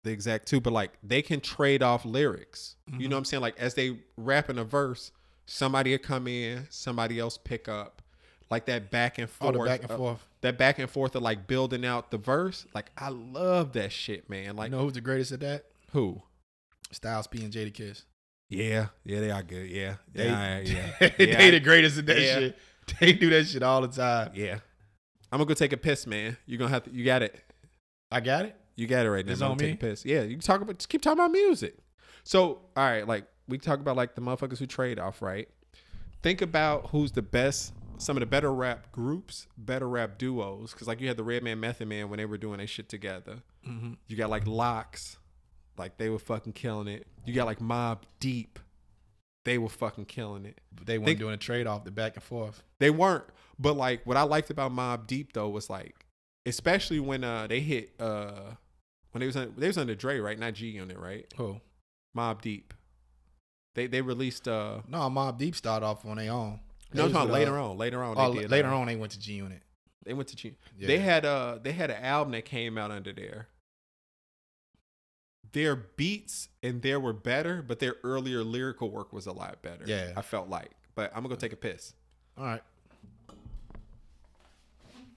Speaker 2: the exact two but like they can trade off lyrics you know what i'm saying like as they rap in a verse somebody will come in, somebody else pick up, like that back and
Speaker 1: Oh,
Speaker 2: forth.
Speaker 1: the back and
Speaker 2: uh,
Speaker 1: forth.
Speaker 2: that back and forth of like building out the verse. Like I love that shit, man. Like
Speaker 1: You know who's the greatest at that?
Speaker 2: who?
Speaker 1: Styles P and Jadakiss.
Speaker 2: Yeah, yeah, they are good. Yeah,
Speaker 1: They,
Speaker 2: yeah, yeah,
Speaker 1: they
Speaker 2: yeah.
Speaker 1: the greatest at that
Speaker 2: Yeah.
Speaker 1: shit. They do that shit all the time.
Speaker 2: yeah. I'm gonna go take a piss, man. You're gonna have to. You got it.
Speaker 1: I got it.
Speaker 2: You got it right now.
Speaker 1: It's
Speaker 2: I'm
Speaker 1: on me?
Speaker 2: Take a piss. Yeah, you can talk about. Just keep talking about music. So, all right, like we talk about like the motherfuckers who trade off, right? Think about who's the best. Some of the better rap groups, better rap duos, because like you had the Redman Method Man when they were doing their shit together.
Speaker 1: Mm-hmm.
Speaker 2: You got like LOX, like they were fucking killing it. You got like Mobb Deep, they were fucking killing it.
Speaker 1: But they weren't
Speaker 2: Think-
Speaker 1: doing a trade off the back and forth.
Speaker 2: They weren't, but like what I liked about Mobb Deep though was like, especially when uh they hit uh when they was on, they was under Dre right, not G Unit right,
Speaker 1: Who?
Speaker 2: Mobb Deep. They they released uh
Speaker 1: No, Mobb Deep started off on their own.
Speaker 2: no
Speaker 1: They was,
Speaker 2: later
Speaker 1: uh,
Speaker 2: on later on
Speaker 1: Oh,
Speaker 2: did,
Speaker 1: later
Speaker 2: uh,
Speaker 1: on they went to G Unit.
Speaker 2: they went to G.
Speaker 1: Yeah.
Speaker 2: They had uh they had an album that came out under there. Their beats and there were better, but their earlier lyrical work was a lot better.
Speaker 1: Yeah.
Speaker 2: I felt like. But I'm gonna go take a piss.
Speaker 1: All right.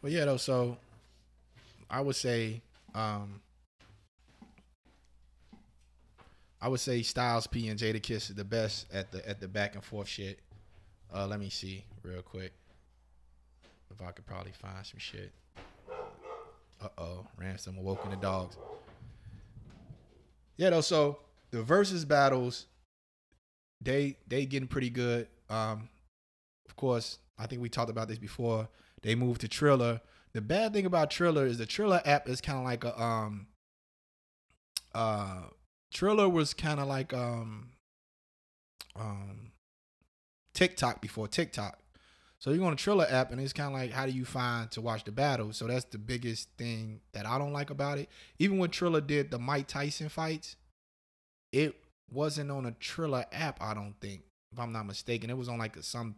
Speaker 1: Well yeah, though, so I would say, um, I would say Styles P and Jadakiss is the best at the at the back and forth shit. Uh, let me see real quick if I could probably find some shit. Uh oh, ransom awoken the dogs. Yeah, though. So the versus battles, they they getting pretty good. Um, of course, I think we talked about this before. They moved to Triller. The bad thing about Triller is the Triller app is kind of like a um uh Triller was kind of like um um TikTok before TikTok. So you're on a Triller app and it's kind of like how do you find to watch the battle? So that's the biggest thing that I don't like about it. Even when Triller did the Mike Tyson fights, it wasn't on a Triller app, I don't think. If I'm not mistaken, it was on like some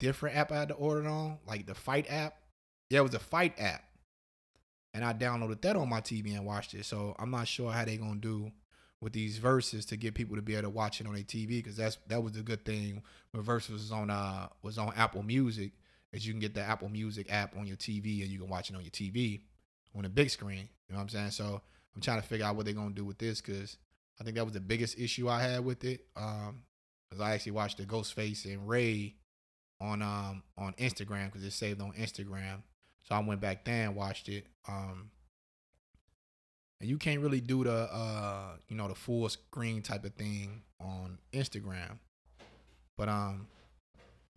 Speaker 1: different app I had to order it on, like the Fight app. Yeah, it was a Fight app. And I downloaded that on my TV and watched it. So I'm not sure how they're gonna do with these verses to get people to be able to watch it on their TV because that's that was the good thing when verses was on uh was on Apple Music is you can get the Apple Music app on your TV and you can watch it on your TV on a big screen. You know what I'm saying? So I'm trying to figure out what they're gonna do with this because I think that was the biggest issue I had with it. Um, because I actually watched the Ghostface and Rae on um on Instagram because it's saved on Instagram. So I went back there and watched it. Um, and you can't really do the uh you know the full screen type of thing on Instagram. But um,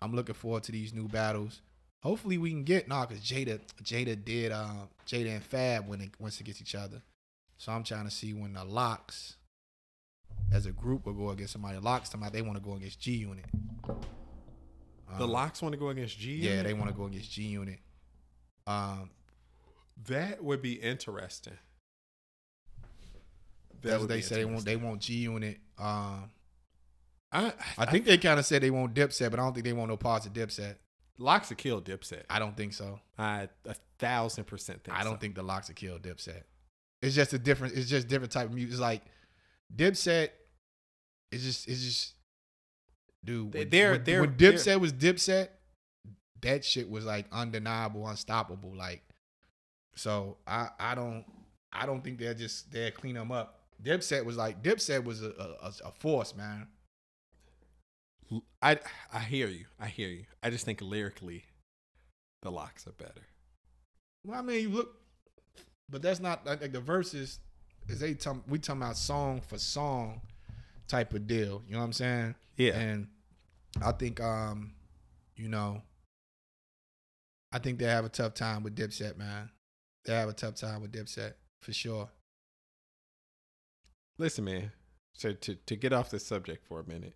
Speaker 1: I'm looking forward to these new battles. Hopefully we can get nah because Jada Jada did uh Jada and Fab when it once against each other. So I'm trying to see when the LOX as a group will go against somebody. LOX somebody they want to go against G Unit.
Speaker 2: The
Speaker 1: Um,
Speaker 2: LOX want to go against G.
Speaker 1: Yeah, they want to go against G Unit. Um,
Speaker 2: That would be interesting. That
Speaker 1: that's what they say they want. They want G Unit. Um,
Speaker 2: I,
Speaker 1: I think they kind of said they want Dipset, but I don't think they want no parts of Dipset.
Speaker 2: LOX will kill Dipset.
Speaker 1: I don't think so.
Speaker 2: I a thousand percent think.
Speaker 1: I don't
Speaker 2: so.
Speaker 1: think the LOX will kill Dipset. It's just a different. It's just different type of music. It's like Dipset. It's just. It's just. Dude, when,
Speaker 2: they're-
Speaker 1: when,
Speaker 2: they're-
Speaker 1: when
Speaker 2: they're-
Speaker 1: Dipset was Dipset, that shit was like undeniable, unstoppable. Like, so I I don't I don't think they'll just they'll clean them up. Dipset was like Dipset was a a, a force, man.
Speaker 2: I I hear you. I hear you. I just think lyrically, the LOX are better.
Speaker 1: Well, I mean, you look, but that's not like, the verses. Is they talk, we talking about song for song type of deal. You know what I'm saying?
Speaker 2: Yeah.
Speaker 1: And I think, um, you know, I think they have a tough time with Dipset, man. They have a tough time with Dipset for sure.
Speaker 2: Listen, man. So to to get off this subject for a minute,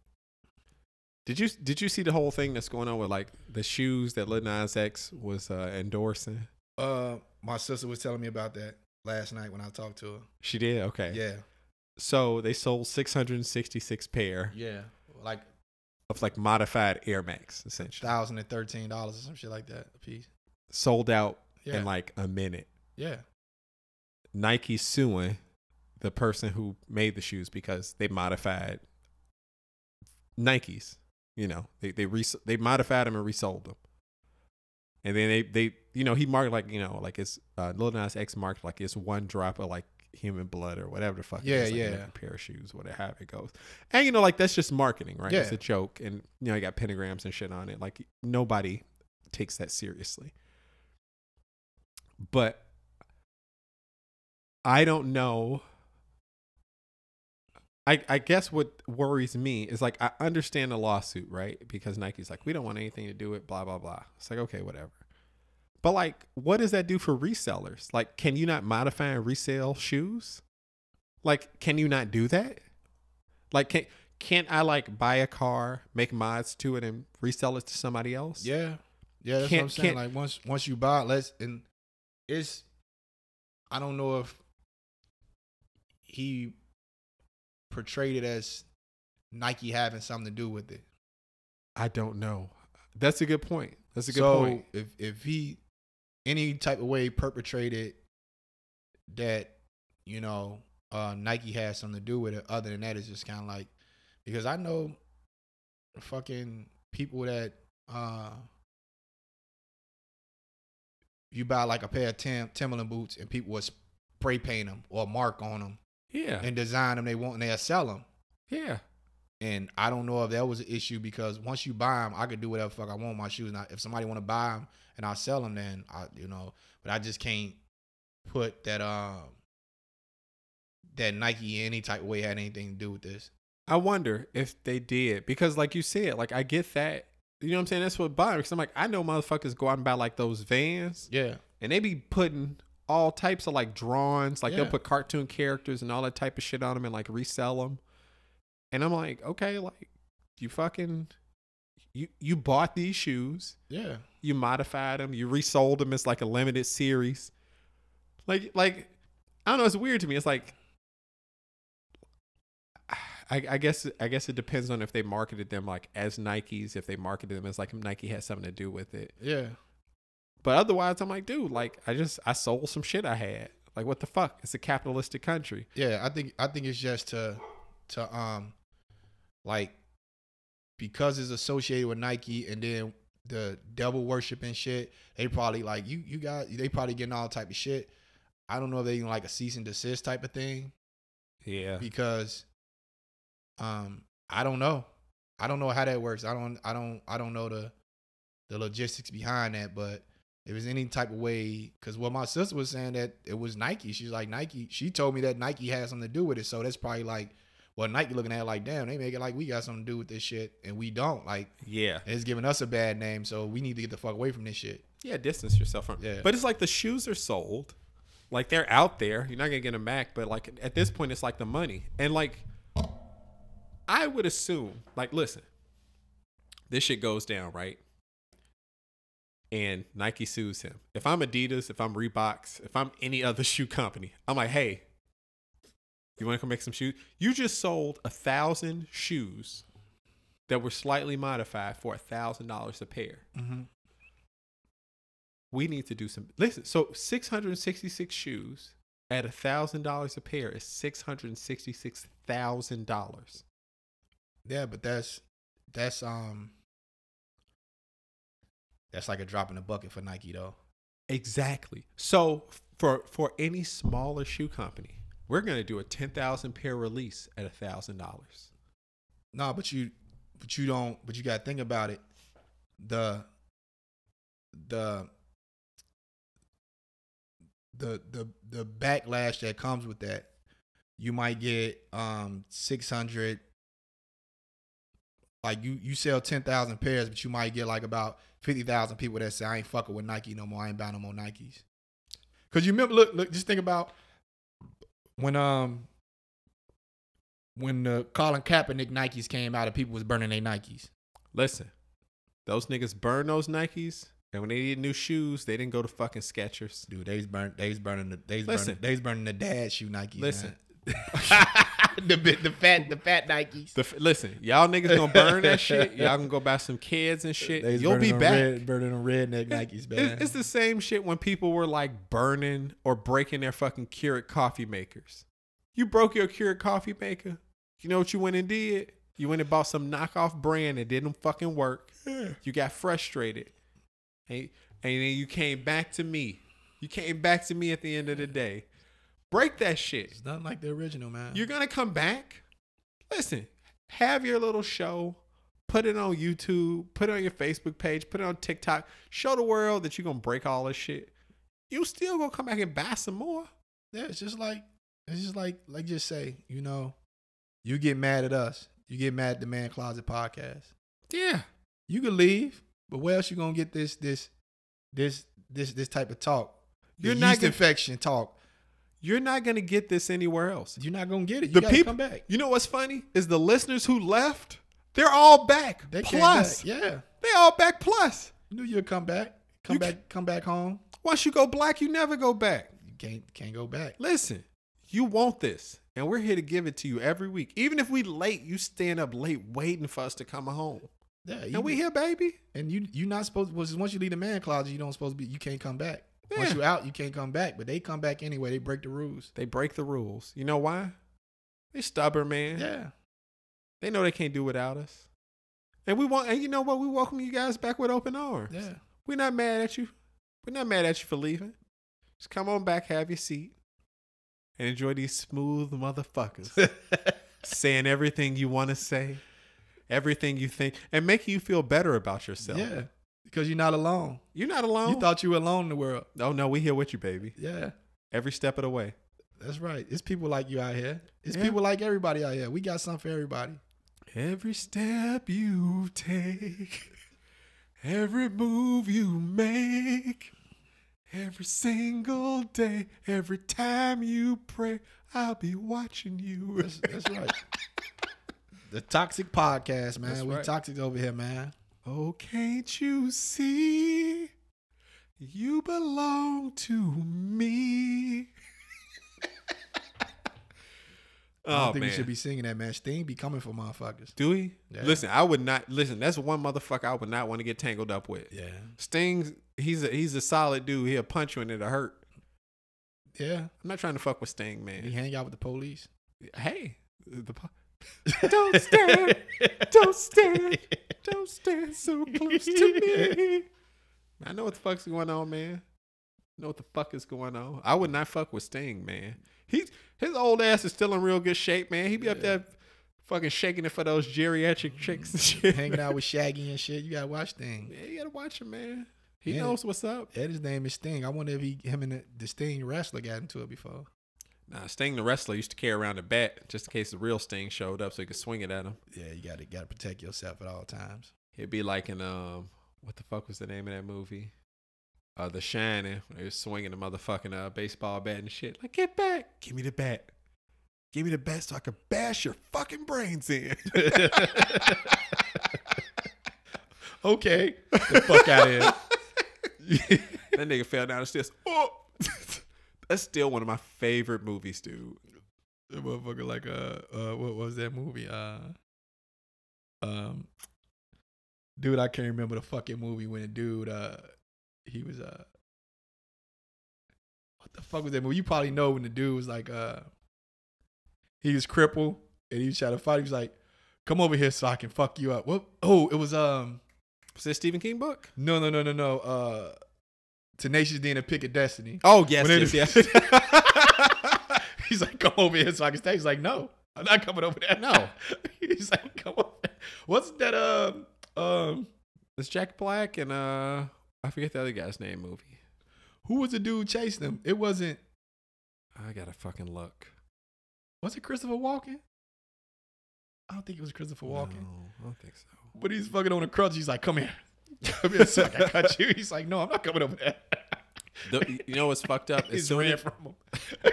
Speaker 2: did you did you see the whole thing that's going on with like the shoes that Lil Nas X was uh, endorsing?
Speaker 1: Uh, my sister was telling me about that last night when I talked to her.
Speaker 2: She did. Okay.
Speaker 1: Yeah,
Speaker 2: So they sold 666 pair
Speaker 1: yeah, like
Speaker 2: of like modified Air Max, essentially.
Speaker 1: thousand and thirteen dollars or some shit like that a piece.
Speaker 2: Sold out
Speaker 1: Yeah,
Speaker 2: in like a minute.
Speaker 1: yeah.
Speaker 2: Nike suing the person who made the shoes because they modified Nikes. You know, they they res- they modified them and resold them. And then they they you know he marked like you know like it's uh, Lil Nas X marked like it's one drop of like human blood or whatever the fuck.
Speaker 1: Yeah,
Speaker 2: like,
Speaker 1: yeah.
Speaker 2: pair of shoes, whatever it goes. And you know like that's just marketing, right? It's a joke, and you know you got pentagrams and shit on it. Like nobody takes that seriously. But I don't know. I, I guess what worries me is like I understand the lawsuit, right? Because Nike's like, we don't want anything to do with blah blah blah. It's like, okay, whatever. But like, what does that do for resellers? Like, can you not modify and resell shoes? Like, can you not do that? Like, can can't I like buy a car, make mods to it, and resell it to somebody else?
Speaker 1: Yeah, yeah. That's what
Speaker 2: Can't-
Speaker 1: I'm saying. Like once once you buy, it, let's and it's. I don't know if he portrayed it as Nike having something to do with it.
Speaker 2: I don't know. That's a good point. That's a good
Speaker 1: so
Speaker 2: point.
Speaker 1: if if he any type of way perpetrated that you know uh Nike has something to do with it, other than that, it's just kind of like because I know fucking people that uh you buy like a pair of Tim Timberland boots and people will spray paint them or mark on them
Speaker 2: Yeah,
Speaker 1: and design them they want and they'll sell them.
Speaker 2: yeah.
Speaker 1: And I don't know if that was an issue because once you buy them, I could do whatever fuck I want with my shoes. Now, if somebody want to buy them and I sell them, then I, you know, but I just can't put that um that Nike any type of way had anything to do with this.
Speaker 2: I wonder if they did because, like you said, like I get that. You know what I'm saying? That's what buying. Because I'm like, I know motherfuckers go out and buy like those vans,
Speaker 1: Yeah,
Speaker 2: and they be putting all types of like drawings, like they'll put cartoon characters and all that type of shit on them and like resell them. And I'm like, okay, like you fucking, you you bought these shoes,
Speaker 1: yeah,
Speaker 2: you modified them, you resold them as like a limited series. Like like I don't know, it's weird to me. It's like I, I guess I guess it depends on if they marketed them like as Nikes, if they marketed them as like Nike has something to do with it.
Speaker 1: yeah,
Speaker 2: But otherwise, I'm like, dude, like I just I sold some shit I had. Like what the fuck? It's a capitalistic country.
Speaker 1: yeah. I think I think it's just to to um like because it's associated with Nike and then the devil worship and shit. They probably like you you got they probably getting all type of shit. I don't know if they even like a cease and desist type of thing.
Speaker 2: Yeah.
Speaker 1: because um I don't know. I don't know how that works. I don't I don't I don't know the the logistics behind that, but if there's any type of way cuz what my sister was saying that it was Nike. She's like Nike. She told me that Nike had something to do with it. So that's probably like well Nike looking at like damn, they make it like we got something to do with this shit and we don't. Like
Speaker 2: Yeah.
Speaker 1: it's giving us a bad name, so we need to get the fuck away from this shit.
Speaker 2: Yeah, distance yourself from.
Speaker 1: Yeah.
Speaker 2: But it's like the shoes are sold, like they're out there. You're not gonna get them back. But like at this point, it's like the money, and like I would assume, like, listen, this shit goes down right, and Nike sues him. If I'm Adidas, if I'm Reeboks, if I'm any other shoe company, I'm like, hey, you want to come make some shoes? You just sold a thousand shoes that were slightly modified for a thousand dollars a pair
Speaker 1: Mm-hmm.
Speaker 2: we need to do some listen so 666 shoes at a thousand dollars a pair is six hundred sixty six thousand dollars
Speaker 1: Yeah, but that's that's um that's like a drop in the bucket for Nike though.
Speaker 2: exactly so for for any smaller shoe company we're going to do a 10000 pair release at a thousand dollars
Speaker 1: No, but you but you don't but you gotta think about it. The the the the the backlash that comes with that, you might get um six hundred like you you sell ten thousand pairs, but you might get like about fifty thousand people that say I ain't fucking with Nike no more, I ain't buying no more Nikes. Cause you remember look look just think about when um when the Colin Kaepernick Nikes came out and people was burning their Nikes.
Speaker 2: listen those niggas burn those nikes and when they needed new shoes they didn't go to fucking skechers
Speaker 1: Dude, they's burn they's burning the they's
Speaker 2: Listen.
Speaker 1: burning they's burning the dad shoe Nikes.
Speaker 2: listen.
Speaker 1: the the fat the fat Nikes.
Speaker 2: the, listen y'all niggas gonna burn that shit y'all gonna go buy some kids and shit
Speaker 1: They's
Speaker 2: you'll be
Speaker 1: burning them
Speaker 2: back
Speaker 1: Red, burning them redneck Nikes, man.
Speaker 2: It's, it's the same shit when people were like burning or breaking their fucking Keurig coffee makers. You broke your Keurig coffee maker. You know what you went and did? You went and bought some knockoff brand that didn't fucking work. You got frustrated. And, and then you came back to me. You came back to me at the end of the day. Break that shit.
Speaker 1: It's nothing like the original, man.
Speaker 2: You're gonna come back. Listen, have your little show. Put it on YouTube. Put it on your Facebook page. Put it on TikTok. Show the world that you're gonna break all this shit. You still gonna come back and buy some more.
Speaker 1: yeah, it's just like it's just like like just say, you know, you get mad at us. You get mad at the Man Closet podcast.
Speaker 2: Yeah.
Speaker 1: You can leave, but where else you gonna get this this this this this type of talk? The
Speaker 2: You're not
Speaker 1: yeast
Speaker 2: gonna-
Speaker 1: infection talk.
Speaker 2: You're not gonna get this anywhere else.
Speaker 1: You're not gonna get it. You
Speaker 2: The people,
Speaker 1: come back.
Speaker 2: you know what's funny is the listeners who left, they're all back.
Speaker 1: They
Speaker 2: plus,
Speaker 1: back. Yeah.
Speaker 2: they all back. Plus,
Speaker 1: You knew you'd come back. Come
Speaker 2: You
Speaker 1: back. Come back home.
Speaker 2: once you go black, you never go back.
Speaker 1: You can't can't go back.
Speaker 2: Listen, you want this, and we're here to give it to you every week. Even if we late, you stand up late waiting for us to come home.
Speaker 1: Yeah. You,
Speaker 2: And we here, baby.
Speaker 1: and you you're not supposed. Was once you leave the man closet, you don't supposed to be. You can't come back. Once
Speaker 2: Yeah.
Speaker 1: you out, you can't come back. But they come back anyway. They break the rules.
Speaker 2: They break the rules. You know why? They stubborn, man.
Speaker 1: Yeah.
Speaker 2: They know they can't do without us. And we want, and you know what? We welcome you guys back with open arms.
Speaker 1: Yeah.
Speaker 2: We're not mad at you. We're not mad at you for leaving. Just come on back, have your seat, and enjoy these smooth motherfuckers saying everything you want to say, everything you think, and making you feel better about yourself.
Speaker 1: Yeah. Because you're not alone.
Speaker 2: You're not alone.
Speaker 1: You thought you were alone in the world.
Speaker 2: oh no, we here with you, baby.
Speaker 1: Yeah.
Speaker 2: Every step of the way.
Speaker 1: That's right. It's people like you out here. It's
Speaker 2: Yeah.
Speaker 1: people like everybody out here. We got something for everybody.
Speaker 2: Every step you take, every move you make, every single day, every time you pray, I'll be watching you.
Speaker 1: That's, that's right. The Toxic Podcast, man.
Speaker 2: That's
Speaker 1: we
Speaker 2: right.
Speaker 1: toxic over here, man.
Speaker 2: Oh, can't you see? You belong to me.
Speaker 1: I don't
Speaker 2: oh
Speaker 1: think
Speaker 2: man,
Speaker 1: we should be singing that, man. Sting be coming for motherfuckers.
Speaker 2: do we?
Speaker 1: Yeah.
Speaker 2: Listen, I would not listen. That's one motherfucker I would not want to get tangled up with.
Speaker 1: Yeah.
Speaker 2: Sting's he's a he's a solid dude. He'll punch you and it'll hurt.
Speaker 1: Yeah.
Speaker 2: I'm not trying to fuck with Sting, man.
Speaker 1: He hang out with the police.
Speaker 2: Hey, the po- don't stand, don't stand, don't stand so close to me. I know what the fuck's going on, man. I know what the fuck is going on. I would not fuck with Sting, man. He's his old ass is still in real good shape, man. He be up there fucking shaking it for those geriatric chicks and shit.
Speaker 1: Hanging out with Shaggy and shit. You gotta watch Sting.
Speaker 2: Yeah, you gotta watch him, man. He
Speaker 1: Yeah.
Speaker 2: knows what's up.
Speaker 1: His name is Sting. I wonder if he him and the, the Sting wrestler got into it before.
Speaker 2: Nah, Sting the wrestler used to carry around a bat just in case the real Sting showed up so he could swing it at him.
Speaker 1: Yeah, you gotta gotta protect yourself at all times.
Speaker 2: It'd be like in um, what the fuck was the name of that movie? Uh, The Shining. They was swinging the motherfucking uh, baseball bat and shit. Like, get back, give me the bat, give me the bat so I can bash your fucking brains in.
Speaker 1: Okay. the fuck out of here.
Speaker 2: that nigga fell down the stairs. Oh, that's still one of my favorite movies, dude.
Speaker 1: The motherfucker like uh uh what was that movie? Uh um dude, I can't remember the fucking movie when the dude uh he was uh what the fuck was that movie? You probably know when the dude was like uh he was crippled and he was trying to fight. He was like, Come over here so I can fuck you up. What oh, it was um
Speaker 2: Was that Stephen King book?
Speaker 1: no no no no no uh Tenacious D and the Pick of Destiny.
Speaker 2: Oh yes, yes, yes.
Speaker 1: He's like, come over here so I can stay. He's like, no, I'm not coming over there.
Speaker 2: No.
Speaker 1: He's like, come over. There. What's that? Um, um,
Speaker 2: it's Jack Black and uh, I forget the other guy's name. Movie.
Speaker 1: who was the dude chasing him? It wasn't.
Speaker 2: I gotta fucking look.
Speaker 1: Was it Christopher Walken? I don't think it was Christopher Walken.
Speaker 2: No, I don't think so.
Speaker 1: But he's fucking on a crutch. He's like, come here, so I cut you. He's like, no, I'm not coming over there.
Speaker 2: The, you know what's fucked up?
Speaker 1: He's ran
Speaker 2: as-
Speaker 1: from him.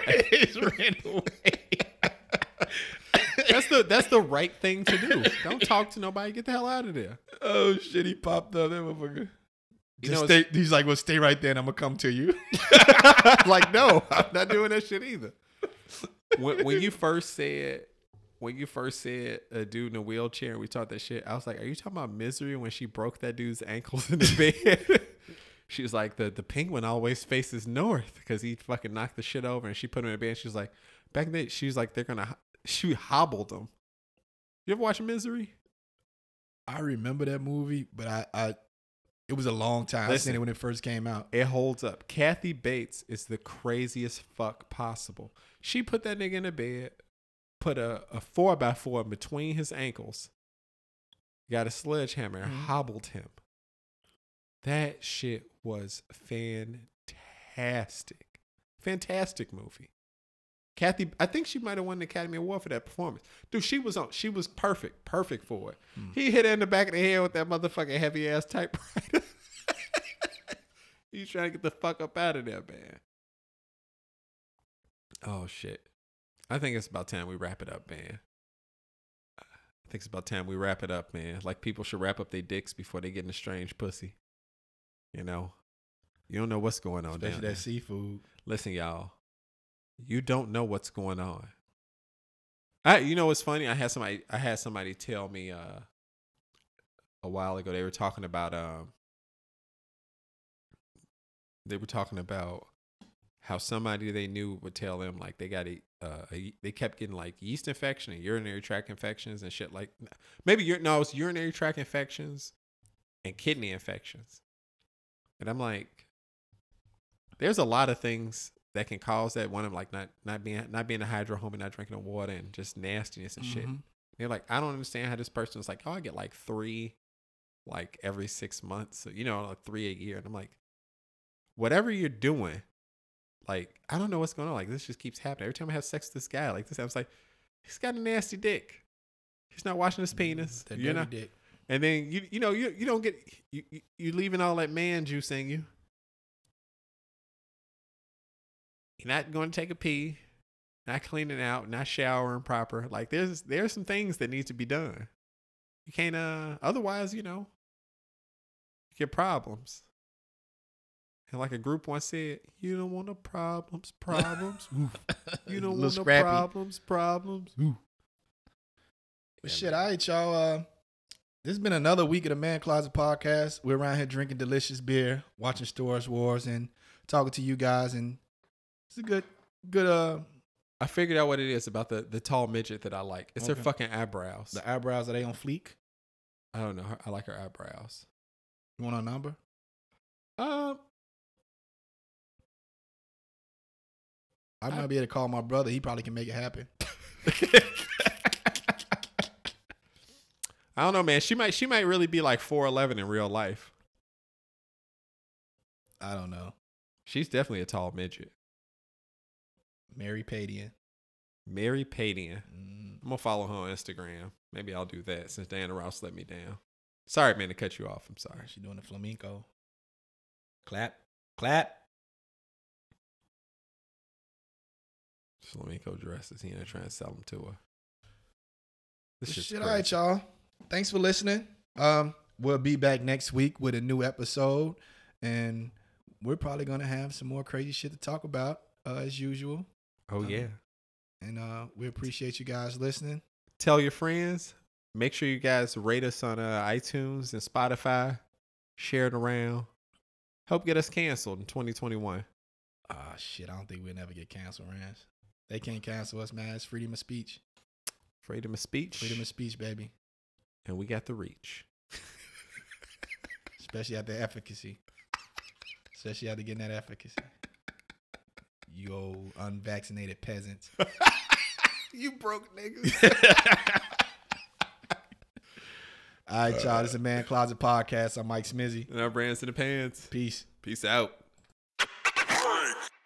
Speaker 1: He's ran away.
Speaker 2: that's the that's the right thing to do. Don't talk to nobody. Get the hell out of there.
Speaker 1: Oh shit! He popped up. That motherfucker.
Speaker 2: You know,
Speaker 1: stay, he's like, well, stay right there, and I'm gonna come to you.
Speaker 2: like no, I'm not doing that shit either. When, when you first said when you first said a dude in a wheelchair and we talked that shit, I was like, "Are you talking about misery when she broke that dude's ankles in the bed?" she was like, "the the penguin always faces north because he fucking knocked the shit over." And she put him in a bed. She was like, "Back then, she was like, they're gonna." She hobbled him. You ever watch Misery?
Speaker 1: I remember that movie, but I, I it was a long time. I seen it when it first came out.
Speaker 2: It holds up. Kathy Bates is the craziest fuck possible. She put that nigga in a bed, put a, a four by four between his ankles, got a sledgehammer, and
Speaker 1: Mhm.
Speaker 2: hobbled him. That shit was fantastic. Fantastic movie. Kathy, I think she might have won the Academy Award for that performance. Dude, she was on. She was perfect, perfect for it.
Speaker 1: Hmm.
Speaker 2: He hit her in the back of the head with that motherfucking heavy ass typewriter. He's trying to get the fuck up out of there, man. Oh shit! I think it's about time we wrap it up, man. I think it's about time we wrap it up, man. Like people should wrap up their dicks before they get in a strange pussy. You know, you don't know what's going on
Speaker 1: Especially
Speaker 2: down
Speaker 1: that
Speaker 2: there.
Speaker 1: seafood.
Speaker 2: Listen, y'all, you don't know what's going on. I, you know what's funny? I had somebody, I had somebody tell me uh, a while ago. They were talking about, um, they were talking about how somebody they knew would tell them like they got a, uh, a they kept getting like yeast infection and urinary tract infections and shit like maybe you're no, it's urinary tract infections and kidney infections. And I'm like, there's a lot of things that can cause that. One of them, like not not being not being a hydro home and not drinking the water and just nastiness and shit.
Speaker 1: Mhm.
Speaker 2: They're like, I don't understand how this person's like, oh, I get like three, like every six months, so, you know, like three a year. And I'm like, whatever you're doing, like I don't know what's going on. Like this just keeps happening every time I have sex with this guy. Like this, I was like, he's got a nasty dick. He's not washing his penis.
Speaker 1: That
Speaker 2: you know,
Speaker 1: dick.
Speaker 2: and then you you know you you don't get you you, you leaving all that man juice in you. You're not going to take a pee, not cleaning out, not showering proper. Like there's there's some things that need to be done. You can't uh otherwise you know you get problems. And like a group once said, you don't want no problems, problems. you don't
Speaker 1: Little
Speaker 2: want no
Speaker 1: scrappy.
Speaker 2: problems, problems.
Speaker 1: But
Speaker 2: Yeah,
Speaker 1: shit,
Speaker 2: man.
Speaker 1: all right, y'all. Uh, this has been another week of the Man Closet Podcast. We're around here drinking delicious beer, watching Storage Wars, and talking to you guys. And it's a good, good. Uh,
Speaker 2: I figured out what it is about the the tall midget that I like. It's her fucking eyebrows.
Speaker 1: the eyebrows are they on fleek?
Speaker 2: I don't know. I like her eyebrows.
Speaker 1: You want a number?
Speaker 2: Um,
Speaker 1: I might be able to call my brother. He probably can make it happen.
Speaker 2: I don't know, man. She might she might really be like four eleven in real life.
Speaker 1: I don't know.
Speaker 2: She's definitely a tall midget.
Speaker 1: Mary Padian.
Speaker 2: Mary Padian.
Speaker 1: Mm.
Speaker 2: I'm gonna follow her on Instagram. Maybe I'll do that since Diana Ross let me down. Sorry, man, to cut you off. I'm sorry.
Speaker 1: She's doing the flamenco. Clap, clap.
Speaker 2: Flamenco dresses. He ain't trying to sell them to her. This shit's
Speaker 1: Shit,
Speaker 2: crazy.
Speaker 1: all right, y'all. Thanks for listening. Um, we'll be back next week with a new episode, and we're probably gonna have some more crazy shit to talk about uh, as usual.
Speaker 2: Oh
Speaker 1: Uh,
Speaker 2: yeah.
Speaker 1: And uh, we appreciate you guys listening.
Speaker 2: Tell your friends. Make sure you guys rate us on uh, iTunes and Spotify. Share it around. Help get us canceled in 2021.
Speaker 1: Ah, shit. I don't think we'll never get canceled, Rance. They can't cancel us, man. It's freedom of speech.
Speaker 2: Freedom of speech.
Speaker 1: Freedom of speech, baby.
Speaker 2: and we got the reach.
Speaker 1: Especially at the efficacy. Especially after getting that efficacy. You old unvaccinated peasants.
Speaker 2: you broke niggas.
Speaker 1: All right, y'all. This is a Man Closet Podcast. I'm Mike Smizzy.
Speaker 2: and our brands in the pants.
Speaker 1: Peace.
Speaker 2: Peace out.